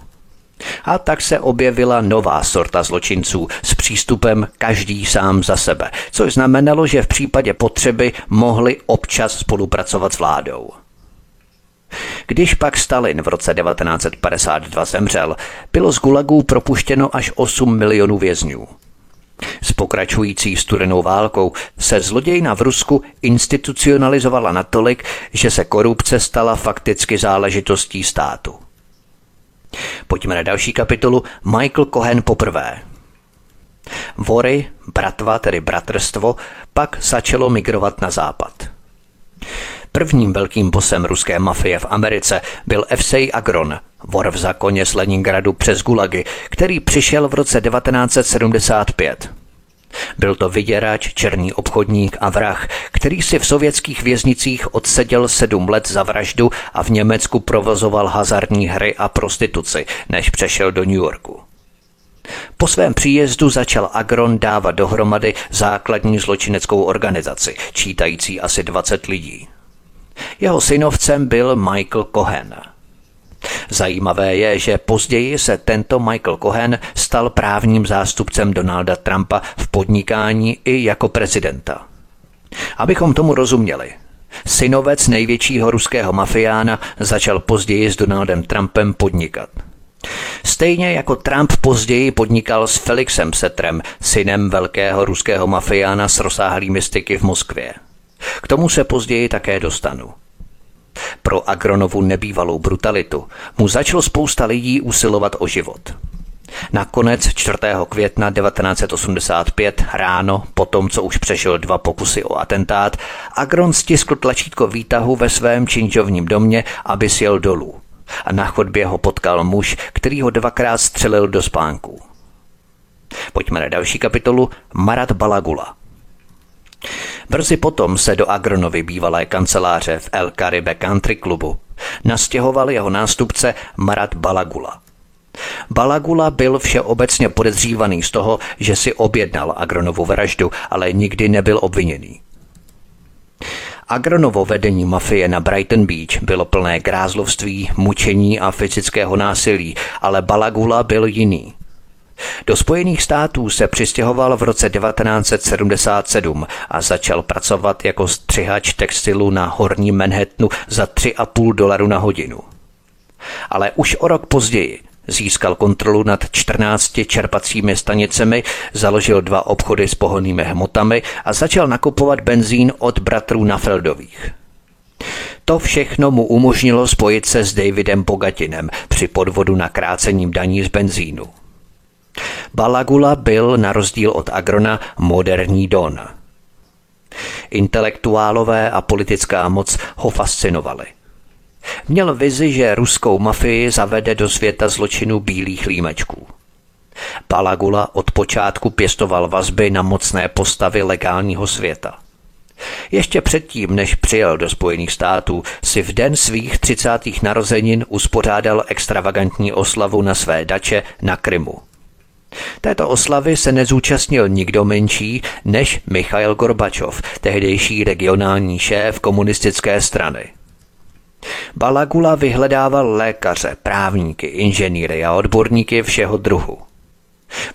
A tak se objevila nová sorta zločinců s přístupem každý sám za sebe, což znamenalo, že v případě potřeby mohli občas spolupracovat s vládou. Když pak Stalin v roce 1952 zemřel, bylo z Gulagů propuštěno až 8 milionů vězňů. S pokračující studenou válkou se zlodějna v Rusku institucionalizovala natolik, že se korupce stala fakticky záležitostí státu. Pojďme na další kapitolu Michael Cohen poprvé. Vory, bratva, tedy bratrstvo, pak začalo migrovat na západ. Prvním velkým bosem ruské mafie v Americe byl Evsej Agron, vor v zakoně z Leningradu přes Gulagy, který přišel v roce 1975. Byl to vyděrač, černý obchodník a vrah, který si v sovětských věznicích odseděl sedm let za vraždu a v Německu provozoval hazardní hry a prostituci, než přešel do New Yorku. Po svém příjezdu začal Agron dávat dohromady základní zločineckou organizaci, čítající asi 20 lidí. Jeho synovcem byl Michael Cohen. Zajímavé je, že později se tento Michael Cohen stal právním zástupcem Donalda Trumpa v podnikání i jako prezidenta. Abychom tomu rozuměli, synovec největšího ruského mafiána začal později s Donaldem Trumpem podnikat. Stejně jako Trump později podnikal s Felixem Setrem, synem velkého ruského mafiána s rozsáhlými styky v Moskvě. K tomu se později také dostanu. Pro Agronovu nebývalou brutalitu mu začalo spousta lidí usilovat o život. Nakonec 4. května 1985 ráno, po tom, co už přešel dva pokusy o atentát, Agron stiskl tlačítko výtahu ve svém činžovním domě, aby sjel dolů. A na chodbě ho potkal muž, který ho dvakrát střelil do spánku. Pojďme na další kapitolu Marat Balagula. Brzy potom se do Agronovy bývalé kanceláře v El Caribe Country Clubu nastěhoval jeho nástupce Marat Balagula. Balagula byl všeobecně podezřívaný z toho, že si objednal Agronovu vraždu, ale nikdy nebyl obviněný. Agronovo vedení mafie na Brighton Beach bylo plné grázlovství, mučení a fyzického násilí, ale Balagula byl jiný. Do Spojených států se přistěhoval v roce 1977 a začal pracovat jako střihač textilu na horní Manhattanu za 3,5 dolaru na hodinu. Ale už o rok později získal kontrolu nad 14 čerpacími stanicemi, založil dva obchody s pohonnými hmotami a začal nakupovat benzín od bratrů Nafeldových. To všechno mu umožnilo spojit se s Davidem Bogatinem při podvodu na krácením daní z benzínu. Balagula byl na rozdíl od Agrona moderní Don. Intelektuálové a politická moc ho fascinovali. Měl vizi, že ruskou mafii zavede do světa zločinu bílých límečků. Balagula od počátku pěstoval vazby na mocné postavy legálního světa. Ještě předtím, než přijel do Spojených států, si v den svých 30. narozenin uspořádal extravagantní oslavu na své dače na Krymu. Této oslavy se nezúčastnil nikdo menší než Michail Gorbačov, tehdejší regionální šéf komunistické strany. Balagula vyhledával lékaře, právníky, inženýry a odborníky všeho druhu.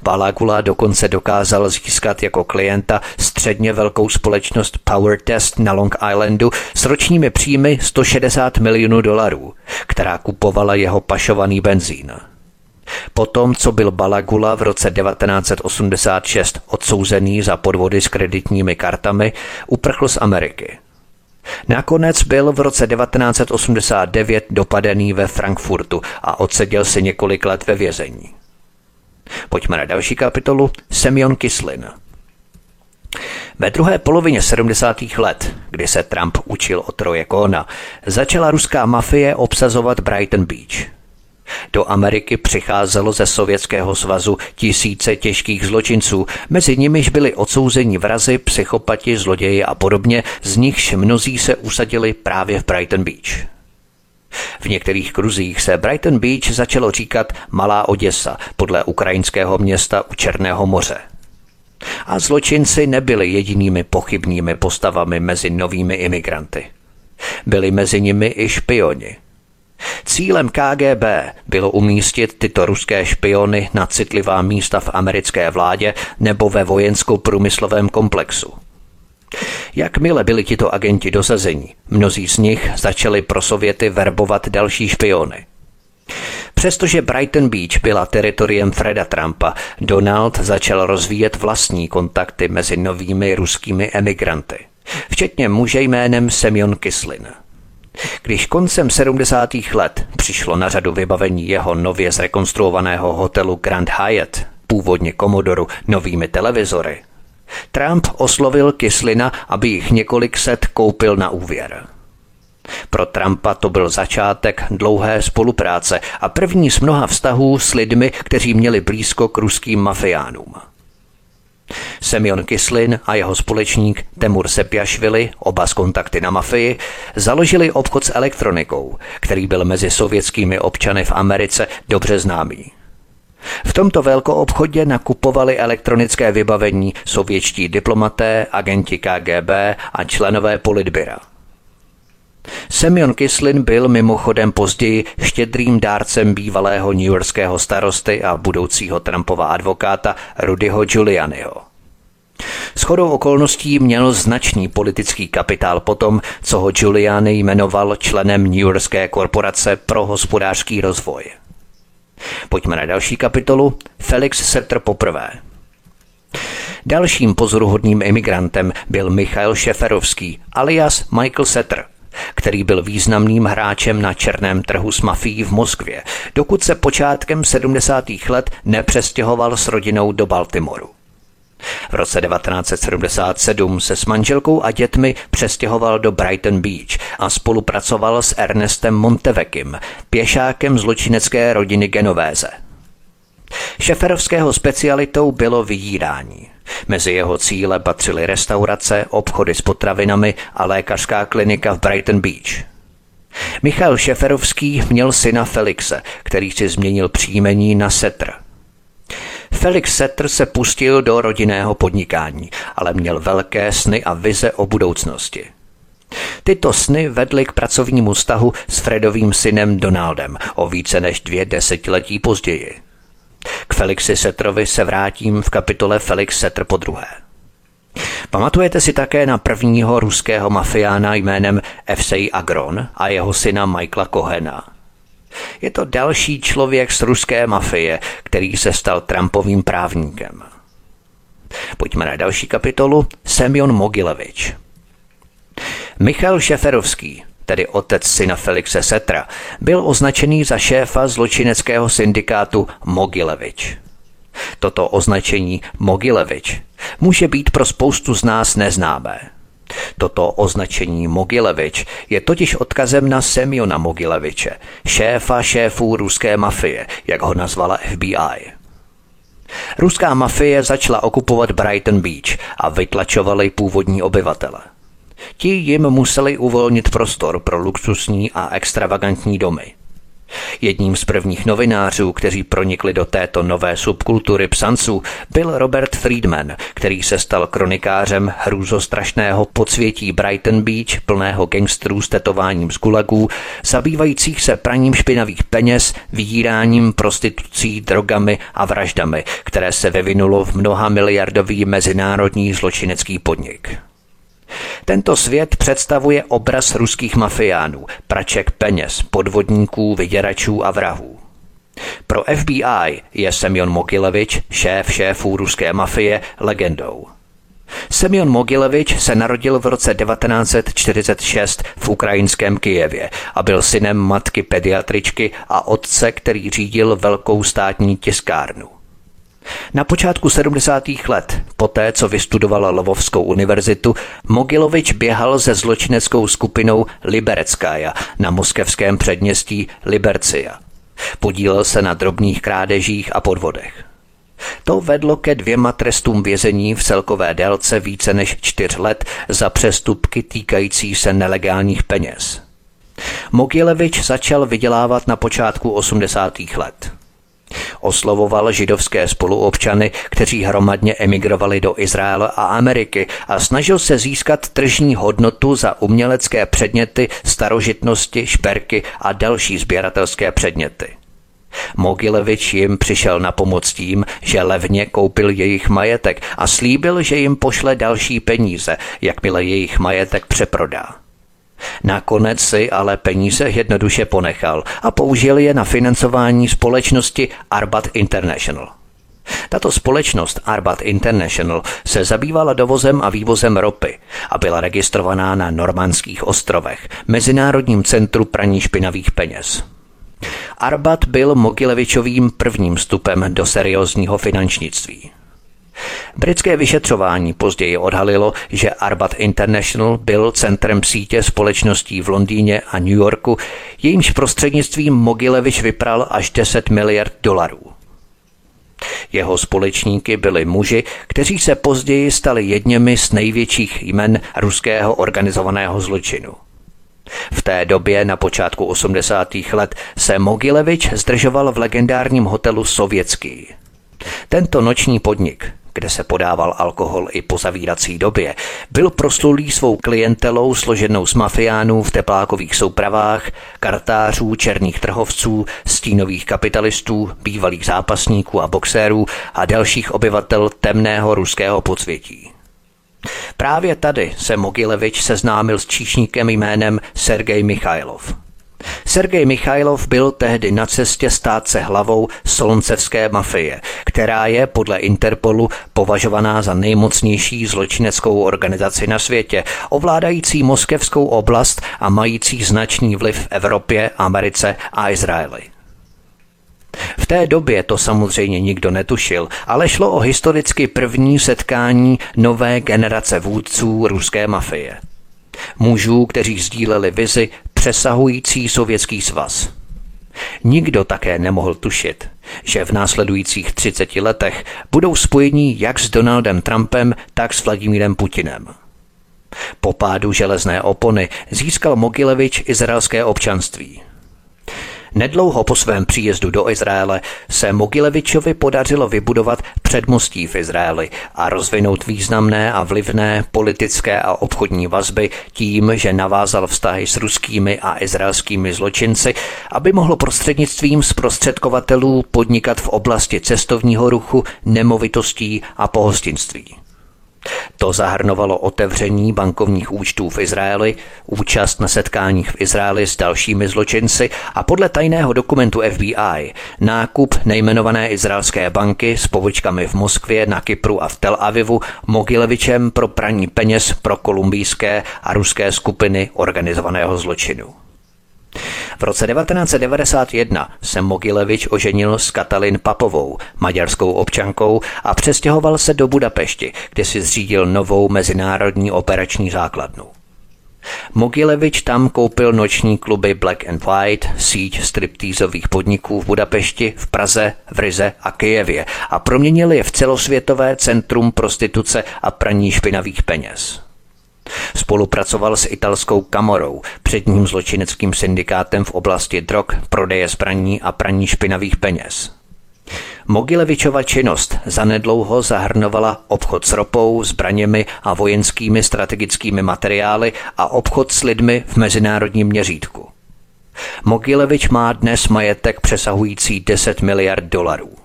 Balagula dokonce dokázal získat jako klienta středně velkou společnost Power Test na Long Islandu s ročními příjmy 160 milionů dolarů, která kupovala jeho pašovaný benzín. Potom, co byl Balagula v roce 1986 odsouzený za podvody s kreditními kartami, uprchl z Ameriky. Nakonec byl v roce 1989 dopadený ve Frankfurtu a odseděl si několik let ve vězení. Pojďme na další kapitolu. Semyon Kislin. Ve druhé polovině 70. let, kdy se Trump učil o Troje Kona, začala ruská mafie obsazovat Brighton Beach – do Ameriky přicházelo ze Sovětského svazu tisíce těžkých zločinců, mezi nimiž byli odsouzeni vrazy, psychopati, zloději a podobně, z nichž mnozí se usadili právě v Brighton Beach. V některých kruzích se Brighton Beach začalo říkat Malá Oděsa podle ukrajinského města u Černého moře. A zločinci nebyli jedinými pochybnými postavami mezi novými imigranty. Byli mezi nimi i špioni, Cílem KGB bylo umístit tyto ruské špiony na citlivá místa v americké vládě nebo ve vojensko-průmyslovém komplexu. Jakmile byli tito agenti dosazení, mnozí z nich začali pro Sověty verbovat další špiony. Přestože Brighton Beach byla teritoriem Freda Trumpa, Donald začal rozvíjet vlastní kontakty mezi novými ruskými emigranty, včetně muže jménem Semyon Kislin. Když koncem 70. let přišlo na řadu vybavení jeho nově zrekonstruovaného hotelu Grand Hyatt, původně Komodoru, novými televizory, Trump oslovil Kislina, aby jich několik set koupil na úvěr. Pro Trumpa to byl začátek dlouhé spolupráce a první z mnoha vztahů s lidmi, kteří měli blízko k ruským mafiánům. Semyon Kislin a jeho společník Temur Sepjašvili, oba z kontakty na mafii, založili obchod s elektronikou, který byl mezi sovětskými občany v Americe dobře známý. V tomto velkoobchodě nakupovali elektronické vybavení sovětští diplomaté, agenti KGB a členové politbyra. Semyon Kislin byl mimochodem později štědrým dárcem bývalého newyorského starosty a budoucího Trumpova advokáta Rudyho Giulianiho. Shodou okolností měl značný politický kapitál potom, co ho Giuliani jmenoval členem New Yorkské korporace pro hospodářský rozvoj. Pojďme na další kapitolu. Felix Setter poprvé. Dalším pozoruhodným imigrantem byl Michail Šeferovský, alias Michael Setter, který byl významným hráčem na černém trhu s mafií v Moskvě, dokud se počátkem 70. let nepřestěhoval s rodinou do Baltimoru. V roce 1977 se s manželkou a dětmi přestěhoval do Brighton Beach a spolupracoval s Ernestem Montevekim, pěšákem zločinecké rodiny Genovéze. Šeferovského specialitou bylo vyjírání. Mezi jeho cíle patřily restaurace, obchody s potravinami a lékařská klinika v Brighton Beach. Michal Šeferovský měl syna Felixe, který si změnil příjmení na Setr – Felix Setter se pustil do rodinného podnikání, ale měl velké sny a vize o budoucnosti. Tyto sny vedly k pracovnímu vztahu s Fredovým synem Donaldem o více než dvě desetiletí později. Felixi Setterovi se vrátím v kapitole Felix Setter po druhé. Pamatujete si také na prvního ruského mafiána jménem Evsej Agron a jeho syna Michaela Kohena – je to další člověk z ruské mafie, který se stal Trumpovým právníkem. Pojďme na další kapitolu. Semyon Mogilevič. Michal Šeferovský, tedy otec syna Felixe Setra, byl označený za šéfa zločineckého syndikátu Mogilevič. Toto označení Mogilevič může být pro spoustu z nás neznámé. Toto označení Mogilevič je totiž odkazem na Semjona Mogileviče, šéfa šéfů ruské mafie, jak ho nazvala FBI. Ruská mafie začala okupovat Brighton Beach a vytlačovali původní obyvatele. Ti jim museli uvolnit prostor pro luxusní a extravagantní domy – Jedním z prvních novinářů, kteří pronikli do této nové subkultury psanců, byl Robert Friedman, který se stal kronikářem hrůzostrašného podsvětí Brighton Beach, plného gangstrů s tetováním z gulagů, zabývajících se praním špinavých peněz, vydíráním, prostitucí, drogami a vraždami, které se vyvinulo v mnoha miliardový mezinárodní zločinecký podnik. Tento svět představuje obraz ruských mafiánů, praček peněz, podvodníků, vyděračů a vrahů. Pro FBI je Semyon Mogilevič, šéf šéfů ruské mafie, legendou. Semyon Mogilevič se narodil v roce 1946 v ukrajinském Kijevě a byl synem matky pediatričky a otce, který řídil velkou státní tiskárnu. Na počátku 70. let, poté co vystudoval Lvovskou univerzitu, Mogilovič běhal se zločineckou skupinou Libereckája na moskevském předměstí Libercia. Podílel se na drobných krádežích a podvodech. To vedlo ke dvěma trestům vězení v celkové délce více než čtyř let za přestupky týkající se nelegálních peněz. Mogilevič začal vydělávat na počátku 80. let. Oslovoval židovské spoluobčany, kteří hromadně emigrovali do Izraele a Ameriky a snažil se získat tržní hodnotu za umělecké předměty, starožitnosti, šperky a další sběratelské předměty. Mogilevič jim přišel na pomoc tím, že levně koupil jejich majetek a slíbil, že jim pošle další peníze, jakmile jejich majetek přeprodá. Nakonec si ale peníze jednoduše ponechal a použil je na financování společnosti Arbat International. Tato společnost Arbat International se zabývala dovozem a vývozem ropy a byla registrovaná na Normandských ostrovech, Mezinárodním centru praní špinavých peněz. Arbat byl Mogilevičovým prvním stupem do seriózního finančnictví. Britské vyšetřování později odhalilo, že Arbat International byl centrem sítě společností v Londýně a New Yorku, jejímž prostřednictvím Mogilevič vypral až 10 miliard dolarů. Jeho společníky byli muži, kteří se později stali jedněmi z největších jmen ruského organizovaného zločinu. V té době na počátku 80. let se Mogilevič zdržoval v legendárním hotelu Sovětský. Tento noční podnik, kde se podával alkohol i po zavírací době, byl proslulý svou klientelou složenou z mafiánů v teplákových soupravách, kartářů, černých trhovců, stínových kapitalistů, bývalých zápasníků a boxérů a dalších obyvatel temného ruského podsvětí. Právě tady se Mogilevič seznámil s číšníkem jménem Sergej Michailov. Sergej Michailov byl tehdy na cestě stát se hlavou sloncevské mafie, která je podle Interpolu považovaná za nejmocnější zločineckou organizaci na světě, ovládající moskevskou oblast a mající značný vliv v Evropě, Americe a Izraeli. V té době to samozřejmě nikdo netušil, ale šlo o historicky první setkání nové generace vůdců ruské mafie. Mužů, kteří sdíleli vizi přesahující sovětský svaz. Nikdo také nemohl tušit, že v následujících 30 letech budou spojení jak s Donaldem Trumpem, tak s Vladimírem Putinem. Po pádu železné opony získal Mogilevič izraelské občanství – Nedlouho po svém příjezdu do Izraele se Mogilevičovi podařilo vybudovat předmostí v Izraeli a rozvinout významné a vlivné politické a obchodní vazby tím, že navázal vztahy s ruskými a izraelskými zločinci, aby mohl prostřednictvím zprostředkovatelů podnikat v oblasti cestovního ruchu, nemovitostí a pohostinství. To zahrnovalo otevření bankovních účtů v Izraeli, účast na setkáních v Izraeli s dalšími zločinci a podle tajného dokumentu FBI nákup nejmenované izraelské banky s pobočkami v Moskvě, na Kypru a v Tel Avivu Mogilevičem pro praní peněz pro kolumbijské a ruské skupiny organizovaného zločinu. V roce 1991 se Mogilevič oženil s Katalin Papovou, maďarskou občankou a přestěhoval se do Budapešti, kde si zřídil novou mezinárodní operační základnu. Mogilevič tam koupil noční kluby Black and White, síť striptýzových podniků v Budapešti, v Praze, v Rize a Kyjevě a proměnil je v celosvětové centrum prostituce a praní špinavých peněz. Spolupracoval s italskou kamorou, předním zločineckým syndikátem v oblasti drog, prodeje zbraní a praní špinavých peněz. Mogilevičova činnost zanedlouho zahrnovala obchod s ropou, zbraněmi a vojenskými strategickými materiály a obchod s lidmi v mezinárodním měřítku. Mogilevič má dnes majetek přesahující 10 miliard dolarů.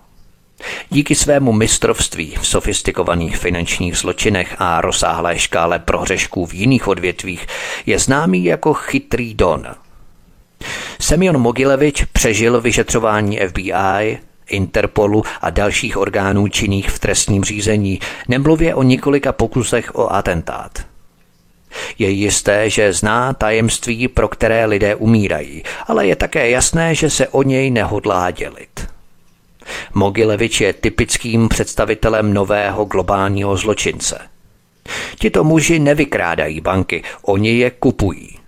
Díky svému mistrovství v sofistikovaných finančních zločinech a rozsáhlé škále prohřešků v jiných odvětvích je známý jako chytrý Don. Semyon Mogilevič přežil vyšetřování FBI, Interpolu a dalších orgánů činných v trestním řízení, nemluvě o několika pokusech o atentát. Je jisté, že zná tajemství, pro které lidé umírají, ale je také jasné, že se o něj nehodlá dělit. Mogilevič je typickým představitelem nového globálního zločince. Tito muži nevykrádají banky, oni je kupují.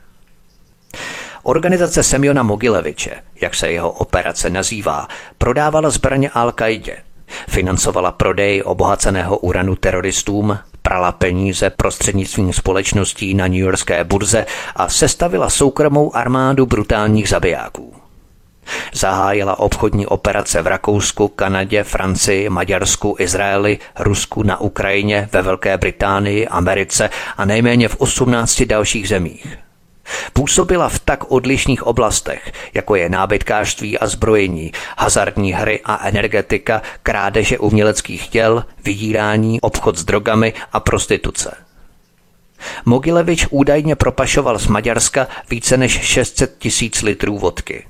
Organizace Semjona Mogileviče, jak se jeho operace nazývá, prodávala zbraně al qaidě financovala prodej obohaceného uranu teroristům, prala peníze prostřednictvím společností na New Yorkské burze a sestavila soukromou armádu brutálních zabijáků. Zahájila obchodní operace v Rakousku, Kanadě, Francii, Maďarsku, Izraeli, Rusku, na Ukrajině, ve Velké Británii, Americe a nejméně v 18 dalších zemích. Působila v tak odlišných oblastech, jako je nábytkářství a zbrojení, hazardní hry a energetika, krádeže uměleckých těl, vydírání, obchod s drogami a prostituce. Mogilevič údajně propašoval z Maďarska více než 600 tisíc litrů vodky.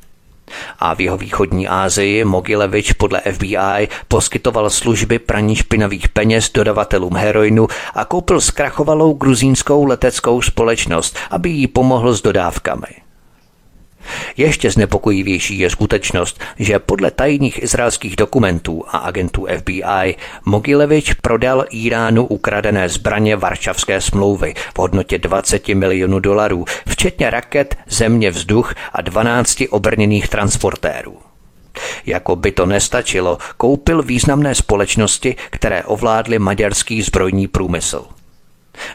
A v jeho východní Ázii Mogilevič podle FBI poskytoval služby praní špinavých peněz dodavatelům heroinu a koupil zkrachovalou gruzínskou leteckou společnost, aby jí pomohl s dodávkami. Ještě znepokojivější je skutečnost, že podle tajných izraelských dokumentů a agentů FBI Mogilevič prodal Iránu ukradené zbraně Varšavské smlouvy v hodnotě 20 milionů dolarů, včetně raket, země vzduch a 12 obrněných transportérů. Jako by to nestačilo, koupil významné společnosti, které ovládly maďarský zbrojní průmysl.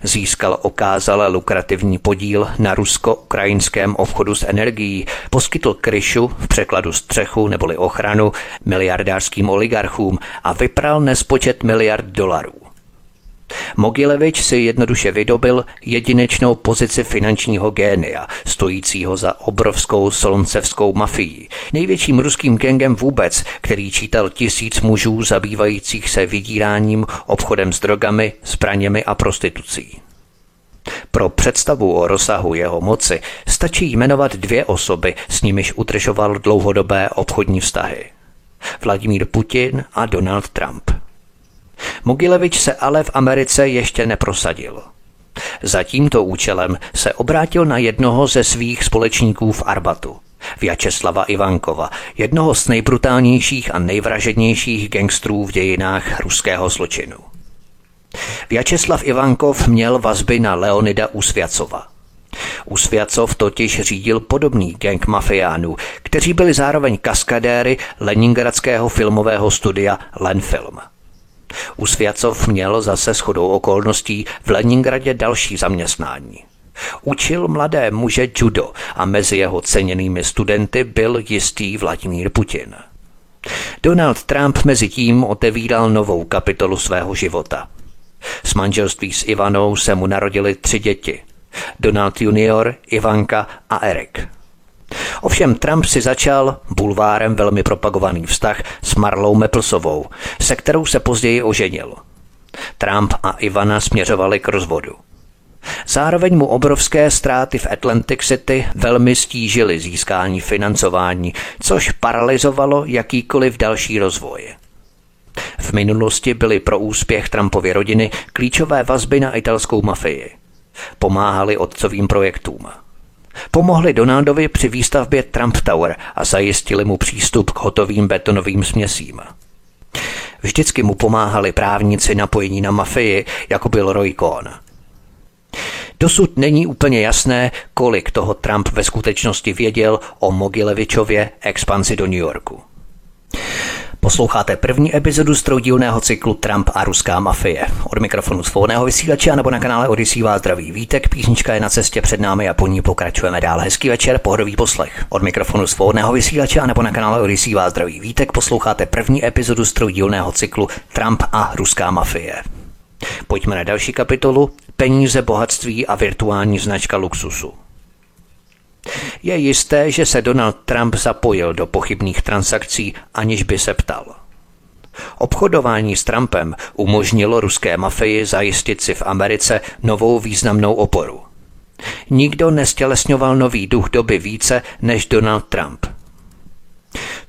Získal okázale lukrativní podíl na rusko-ukrajinském obchodu s energií, poskytl kryšu, v překladu střechu neboli ochranu, miliardářským oligarchům a vypral nespočet miliard dolarů. Mogilevič si jednoduše vydobil jedinečnou pozici finančního génia, stojícího za obrovskou solncevskou mafií, největším ruským gengem vůbec, který čítal tisíc mužů zabývajících se vydíráním, obchodem s drogami, zbraněmi a prostitucí. Pro představu o rozsahu jeho moci stačí jmenovat dvě osoby, s nimiž udržoval dlouhodobé obchodní vztahy. Vladimír Putin a Donald Trump. Mogilevič se ale v Americe ještě neprosadil. Za tímto účelem se obrátil na jednoho ze svých společníků v Arbatu, Vyačeslava Ivankova, jednoho z nejbrutálnějších a nejvražednějších gangstrů v dějinách ruského zločinu. Vyačeslav Ivankov měl vazby na Leonida Usvěcova. Usvěcov totiž řídil podobný gang mafiánů, kteří byli zároveň kaskadéry leningradského filmového studia Lenfilm. Usvěcov měl zase shodou okolností v Leningradě další zaměstnání. Učil mladé muže judo a mezi jeho ceněnými studenty byl jistý Vladimír Putin. Donald Trump mezi tím otevíral novou kapitolu svého života. S manželství s Ivanou se mu narodili tři děti. Donald junior, Ivanka a Erik. Ovšem Trump si začal bulvárem velmi propagovaný vztah s Marlou Meplsovou, se kterou se později oženil. Trump a Ivana směřovali k rozvodu. Zároveň mu obrovské ztráty v Atlantic City velmi stížily získání financování, což paralizovalo jakýkoliv další rozvoj. V minulosti byly pro úspěch Trumpovy rodiny klíčové vazby na italskou mafii. Pomáhali otcovým projektům. Pomohli Donaldovi při výstavbě Trump Tower a zajistili mu přístup k hotovým betonovým směsím. Vždycky mu pomáhali právníci napojení na mafii, jako byl Roy Cohn. Dosud není úplně jasné, kolik toho Trump ve skutečnosti věděl o Mogilevičově expanzi do New Yorku. Posloucháte první epizodu z troudílného cyklu Trump a ruská mafie. Od mikrofonu svobodného vysílače nebo na kanále Odisí vás zdraví vítek, písnička je na cestě před námi a po ní pokračujeme dál. Hezký večer, pohodový poslech. Od mikrofonu svobodného vysílače nebo na kanále Odisí vás zdraví vítek, posloucháte první epizodu z troudílného cyklu Trump a ruská mafie. Pojďme na další kapitolu Peníze, bohatství a virtuální značka luxusu. Je jisté, že se Donald Trump zapojil do pochybných transakcí, aniž by se ptal. Obchodování s Trumpem umožnilo ruské mafii zajistit si v Americe novou významnou oporu. Nikdo nestělesňoval nový duch doby více než Donald Trump.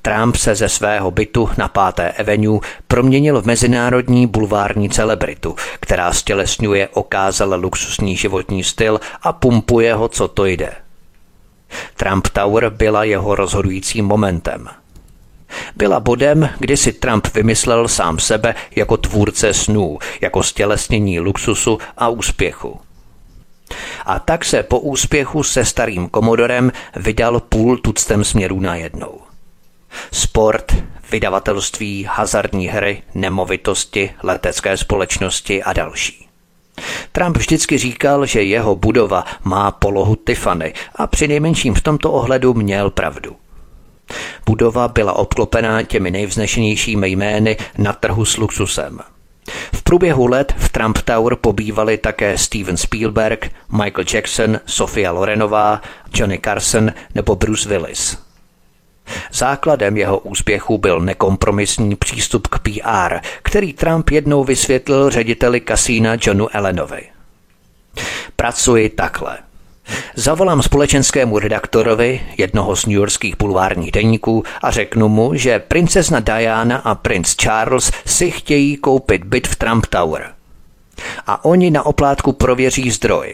Trump se ze svého bytu na páté Avenue proměnil v mezinárodní bulvární celebritu, která stělesňuje okázale luxusní životní styl a pumpuje ho, co to jde – Trump Tower byla jeho rozhodujícím momentem. Byla bodem, kdy si Trump vymyslel sám sebe jako tvůrce snů, jako stělesnění luxusu a úspěchu. A tak se po úspěchu se starým komodorem vydal půl tuctem směrů najednou. Sport, vydavatelství, hazardní hry, nemovitosti, letecké společnosti a další. Trump vždycky říkal, že jeho budova má polohu Tiffany a při nejmenším v tomto ohledu měl pravdu. Budova byla obklopená těmi nejvznešenějšími jmény na trhu s luxusem. V průběhu let v Trump Tower pobývali také Steven Spielberg, Michael Jackson, Sofia Lorenová, Johnny Carson nebo Bruce Willis. Základem jeho úspěchu byl nekompromisní přístup k PR, který Trump jednou vysvětlil řediteli kasína Johnu Allenovi. Pracuji takhle. Zavolám společenskému redaktorovi jednoho z newyorských bulvárních deníků a řeknu mu, že princezna Diana a princ Charles si chtějí koupit byt v Trump Tower. A oni na oplátku prověří zdroj.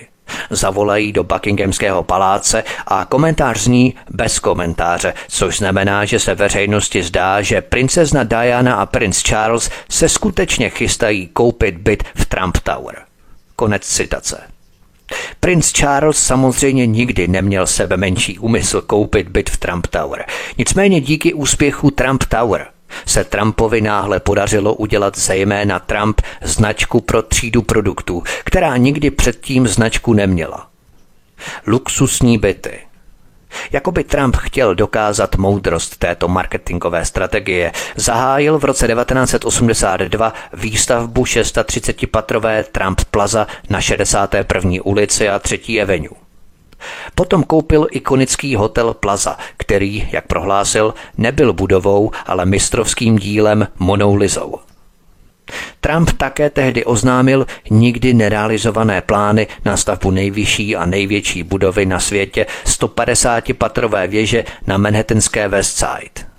Zavolají do Buckinghamského paláce a komentář zní bez komentáře, což znamená, že se veřejnosti zdá, že princezna Diana a princ Charles se skutečně chystají koupit byt v Trump Tower. Konec citace. Prince Charles samozřejmě nikdy neměl sebe menší úmysl koupit byt v Trump Tower. Nicméně díky úspěchu Trump Tower se Trumpovi náhle podařilo udělat zejména Trump značku pro třídu produktů, která nikdy předtím značku neměla. Luxusní byty – Jakoby Trump chtěl dokázat moudrost této marketingové strategie, zahájil v roce 1982 výstavbu 630-patrové Trump Plaza na 61. ulici a 3. Avenue. Potom koupil ikonický hotel Plaza, který, jak prohlásil, nebyl budovou, ale mistrovským dílem Monou Lizou. Trump také tehdy oznámil nikdy nerealizované plány na stavbu nejvyšší a největší budovy na světě 150-patrové věže na manhattanské West Side.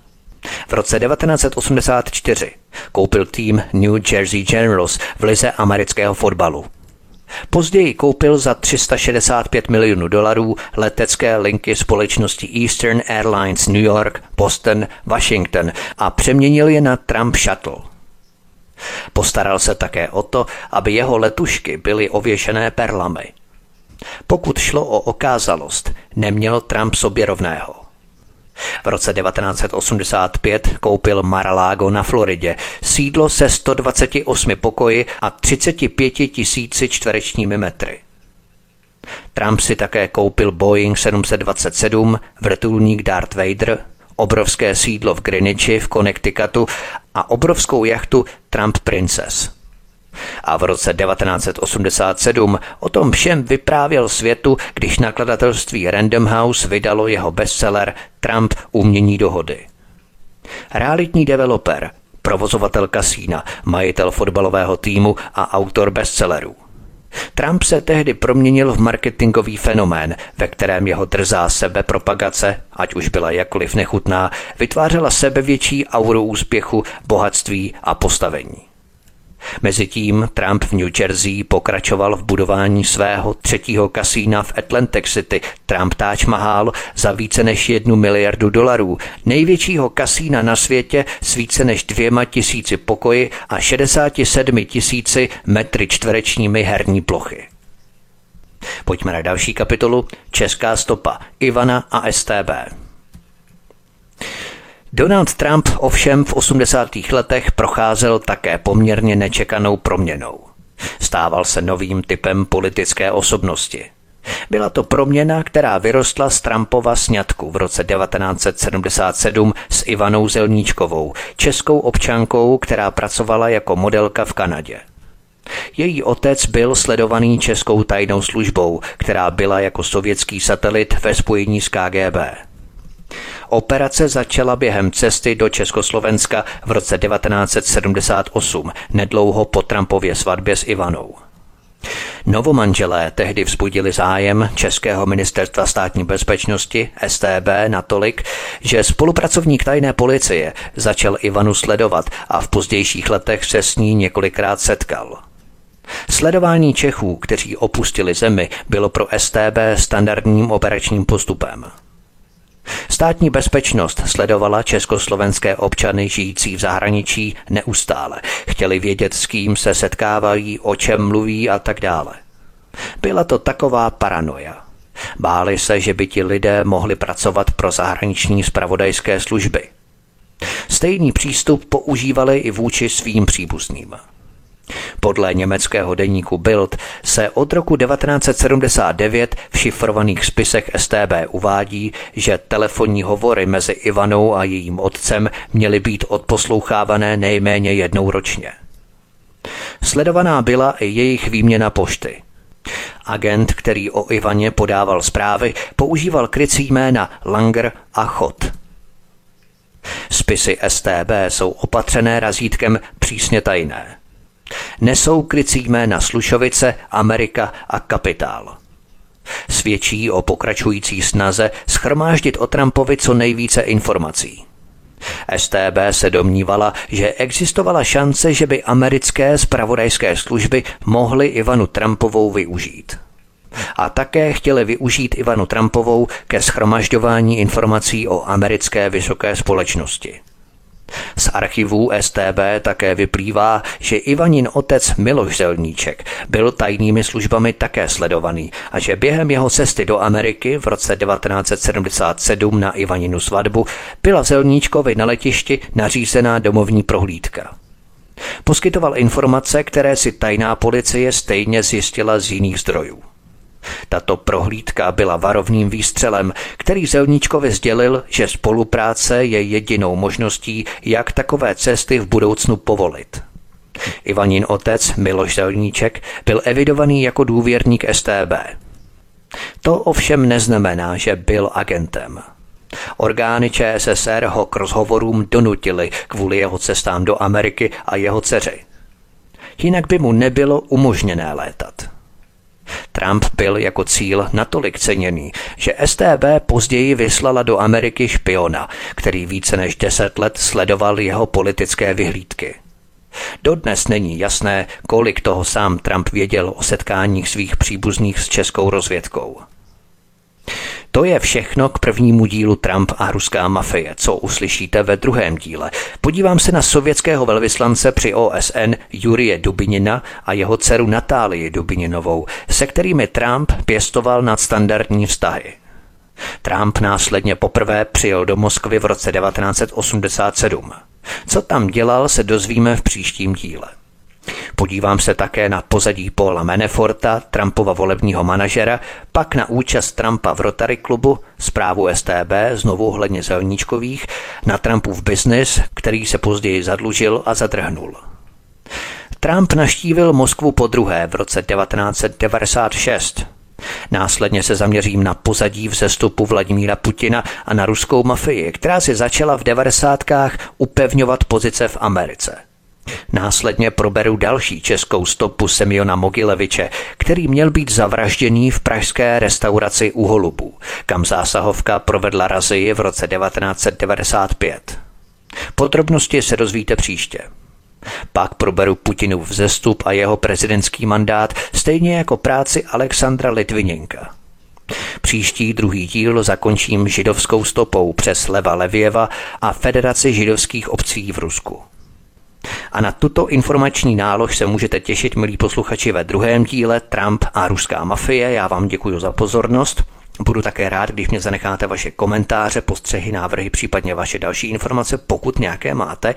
V roce 1984 koupil tým New Jersey Generals v lize amerického fotbalu. Později koupil za 365 milionů dolarů letecké linky společnosti Eastern Airlines New York, Boston, Washington a přeměnil je na Trump Shuttle – Postaral se také o to, aby jeho letušky byly ověšené perlami. Pokud šlo o okázalost, neměl Trump sobě rovného. V roce 1985 koupil Mar-a-Lago na Floridě, sídlo se 128 pokoji a 35 tisíci čtverečními metry. Trump si také koupil Boeing 727, vrtulník Darth Vader, obrovské sídlo v Greenwichi v Connecticutu a obrovskou jachtu Trump Princess. A v roce 1987 o tom všem vyprávěl světu, když nakladatelství Random House vydalo jeho bestseller Trump umění dohody. Realitní developer, provozovatel kasína, majitel fotbalového týmu a autor bestsellerů. Trump se tehdy proměnil v marketingový fenomén, ve kterém jeho drzá sebepropagace, ať už byla jakkoliv nechutná, vytvářela sebevětší auru úspěchu, bohatství a postavení. Mezitím Trump v New Jersey pokračoval v budování svého třetího kasína v Atlantic City, Trump Taj Mahal, za více než jednu miliardu dolarů, největšího kasína na světě s více než dvěma tisíci pokoji a 67 tisíci metry čtverečními herní plochy. Pojďme na další kapitolu Česká stopa Ivana a STB. Donald Trump ovšem v 80. letech procházel také poměrně nečekanou proměnou. Stával se novým typem politické osobnosti. Byla to proměna, která vyrostla z Trumpova sňatku v roce 1977 s Ivanou Zelníčkovou, českou občankou, která pracovala jako modelka v Kanadě. Její otec byl sledovaný českou tajnou službou, která byla jako sovětský satelit ve spojení s KGB. Operace začala během cesty do Československa v roce 1978, nedlouho po Trumpově svatbě s Ivanou. Novomanželé tehdy vzbudili zájem Českého ministerstva státní bezpečnosti STB natolik, že spolupracovník tajné policie začal Ivanu sledovat a v pozdějších letech se s ní několikrát setkal. Sledování Čechů, kteří opustili zemi, bylo pro STB standardním operačním postupem. Státní bezpečnost sledovala československé občany žijící v zahraničí neustále. Chtěli vědět, s kým se setkávají, o čem mluví a tak dále. Byla to taková paranoja. Báli se, že by ti lidé mohli pracovat pro zahraniční spravodajské služby. Stejný přístup používali i vůči svým příbuzným. Podle německého deníku Bild se od roku 1979 v šifrovaných spisech STB uvádí, že telefonní hovory mezi Ivanou a jejím otcem měly být odposlouchávané nejméně jednou ročně. sledovaná byla i jejich výměna pošty. Agent, který o Ivaně podával zprávy, používal krycí jména Langer a Chod. Spisy STB jsou opatřené razítkem přísně tajné. Nesou krycí jména Slušovice, Amerika a Kapitál. Svědčí o pokračující snaze schromáždit o Trumpovi co nejvíce informací. STB se domnívala, že existovala šance, že by americké spravodajské služby mohly Ivanu Trumpovou využít. A také chtěli využít Ivanu Trumpovou ke schromažďování informací o americké vysoké společnosti. Z archivů STB také vyplývá, že Ivanin otec Miloš Zelníček byl tajnými službami také sledovaný a že během jeho cesty do Ameriky v roce 1977 na Ivaninu svatbu byla Zelníčkovi na letišti nařízená domovní prohlídka. Poskytoval informace, které si tajná policie stejně zjistila z jiných zdrojů. Tato prohlídka byla varovným výstřelem, který Zelníčkovi sdělil, že spolupráce je jedinou možností, jak takové cesty v budoucnu povolit. Ivanin otec Miloš Zelníček byl evidovaný jako důvěrník STB. To ovšem neznamená, že byl agentem. Orgány ČSSR ho k rozhovorům donutili kvůli jeho cestám do Ameriky a jeho dceři. Jinak by mu nebylo umožněné létat. Trump byl jako cíl natolik ceněný, že STB později vyslala do Ameriky špiona, který více než deset let sledoval jeho politické vyhlídky. Dodnes není jasné, kolik toho sám Trump věděl o setkáních svých příbuzných s českou rozvědkou. To je všechno k prvnímu dílu Trump a ruská mafie, co uslyšíte ve druhém díle. Podívám se na sovětského velvyslance při OSN Jurie Dubinina a jeho dceru Natálii Dubininovou, se kterými Trump pěstoval nadstandardní vztahy. Trump následně poprvé přijel do Moskvy v roce 1987. Co tam dělal, se dozvíme v příštím díle. Podívám se také na pozadí Paula Maneforta, Trumpova volebního manažera, pak na účast Trumpa v Rotary klubu, zprávu STB, znovu hledně zelníčkových, na Trumpův biznis, který se později zadlužil a zadrhnul. Trump naštívil Moskvu po druhé v roce 1996. Následně se zaměřím na pozadí vzestupu Vladimíra Putina a na ruskou mafii, která si začala v devadesátkách upevňovat pozice v Americe. Následně proberu další českou stopu Semiona Mogileviče, který měl být zavražděný v pražské restauraci u Holubů, kam zásahovka provedla razy v roce 1995. Podrobnosti se dozvíte příště. Pak proberu Putinův vzestup a jeho prezidentský mandát, stejně jako práci Alexandra Litviněnka. Příští druhý díl zakončím židovskou stopou přes Leva Levěva a Federaci židovských obcí v Rusku. A na tuto informační nálož se můžete těšit, milí posluchači, ve druhém díle Trump a ruská mafie. Já vám děkuji za pozornost. Budu také rád, když mě zanecháte vaše komentáře, postřehy, návrhy, případně vaše další informace, pokud nějaké máte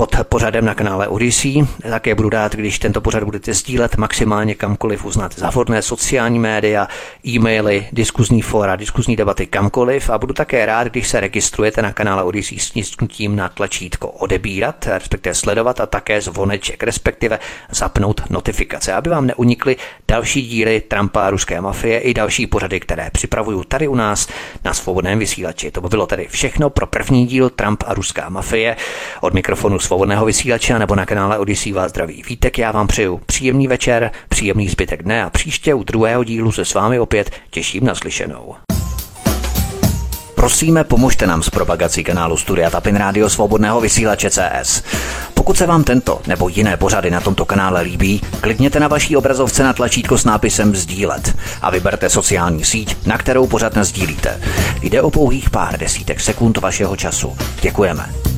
pod pořadem na kanále Odyssey. Také budu rád, když tento pořad budete sdílet maximálně kamkoliv uznat za vhodné sociální média, e-maily, diskuzní fora, diskuzní debaty kamkoliv a budu také rád, když se registrujete na kanále Odyssey s tisknutím na tlačítko odebírat, respektive sledovat a také zvoneček, respektive zapnout notifikace, aby vám neunikly další díly Trumpa a ruské mafie i další pořady, které připravuju tady u nás na svobodném vysílači. To by bylo tedy všechno pro první díl Trump a ruská mafie. Od mikrofonu svobodného vysílače nebo na kanále Odisí vás zdraví vítek. Já vám přeju příjemný večer, příjemný zbytek dne a příště u druhého dílu se s vámi opět těším na slyšenou. Prosíme, pomožte nám s propagací kanálu Studia Tapin Rádio Svobodného vysílače CS. Pokud se vám tento nebo jiné pořady na tomto kanále líbí, klikněte na vaší obrazovce na tlačítko s nápisem Sdílet a vyberte sociální síť, na kterou pořád sdílíte. Jde o pouhých pár desítek sekund vašeho času. Děkujeme.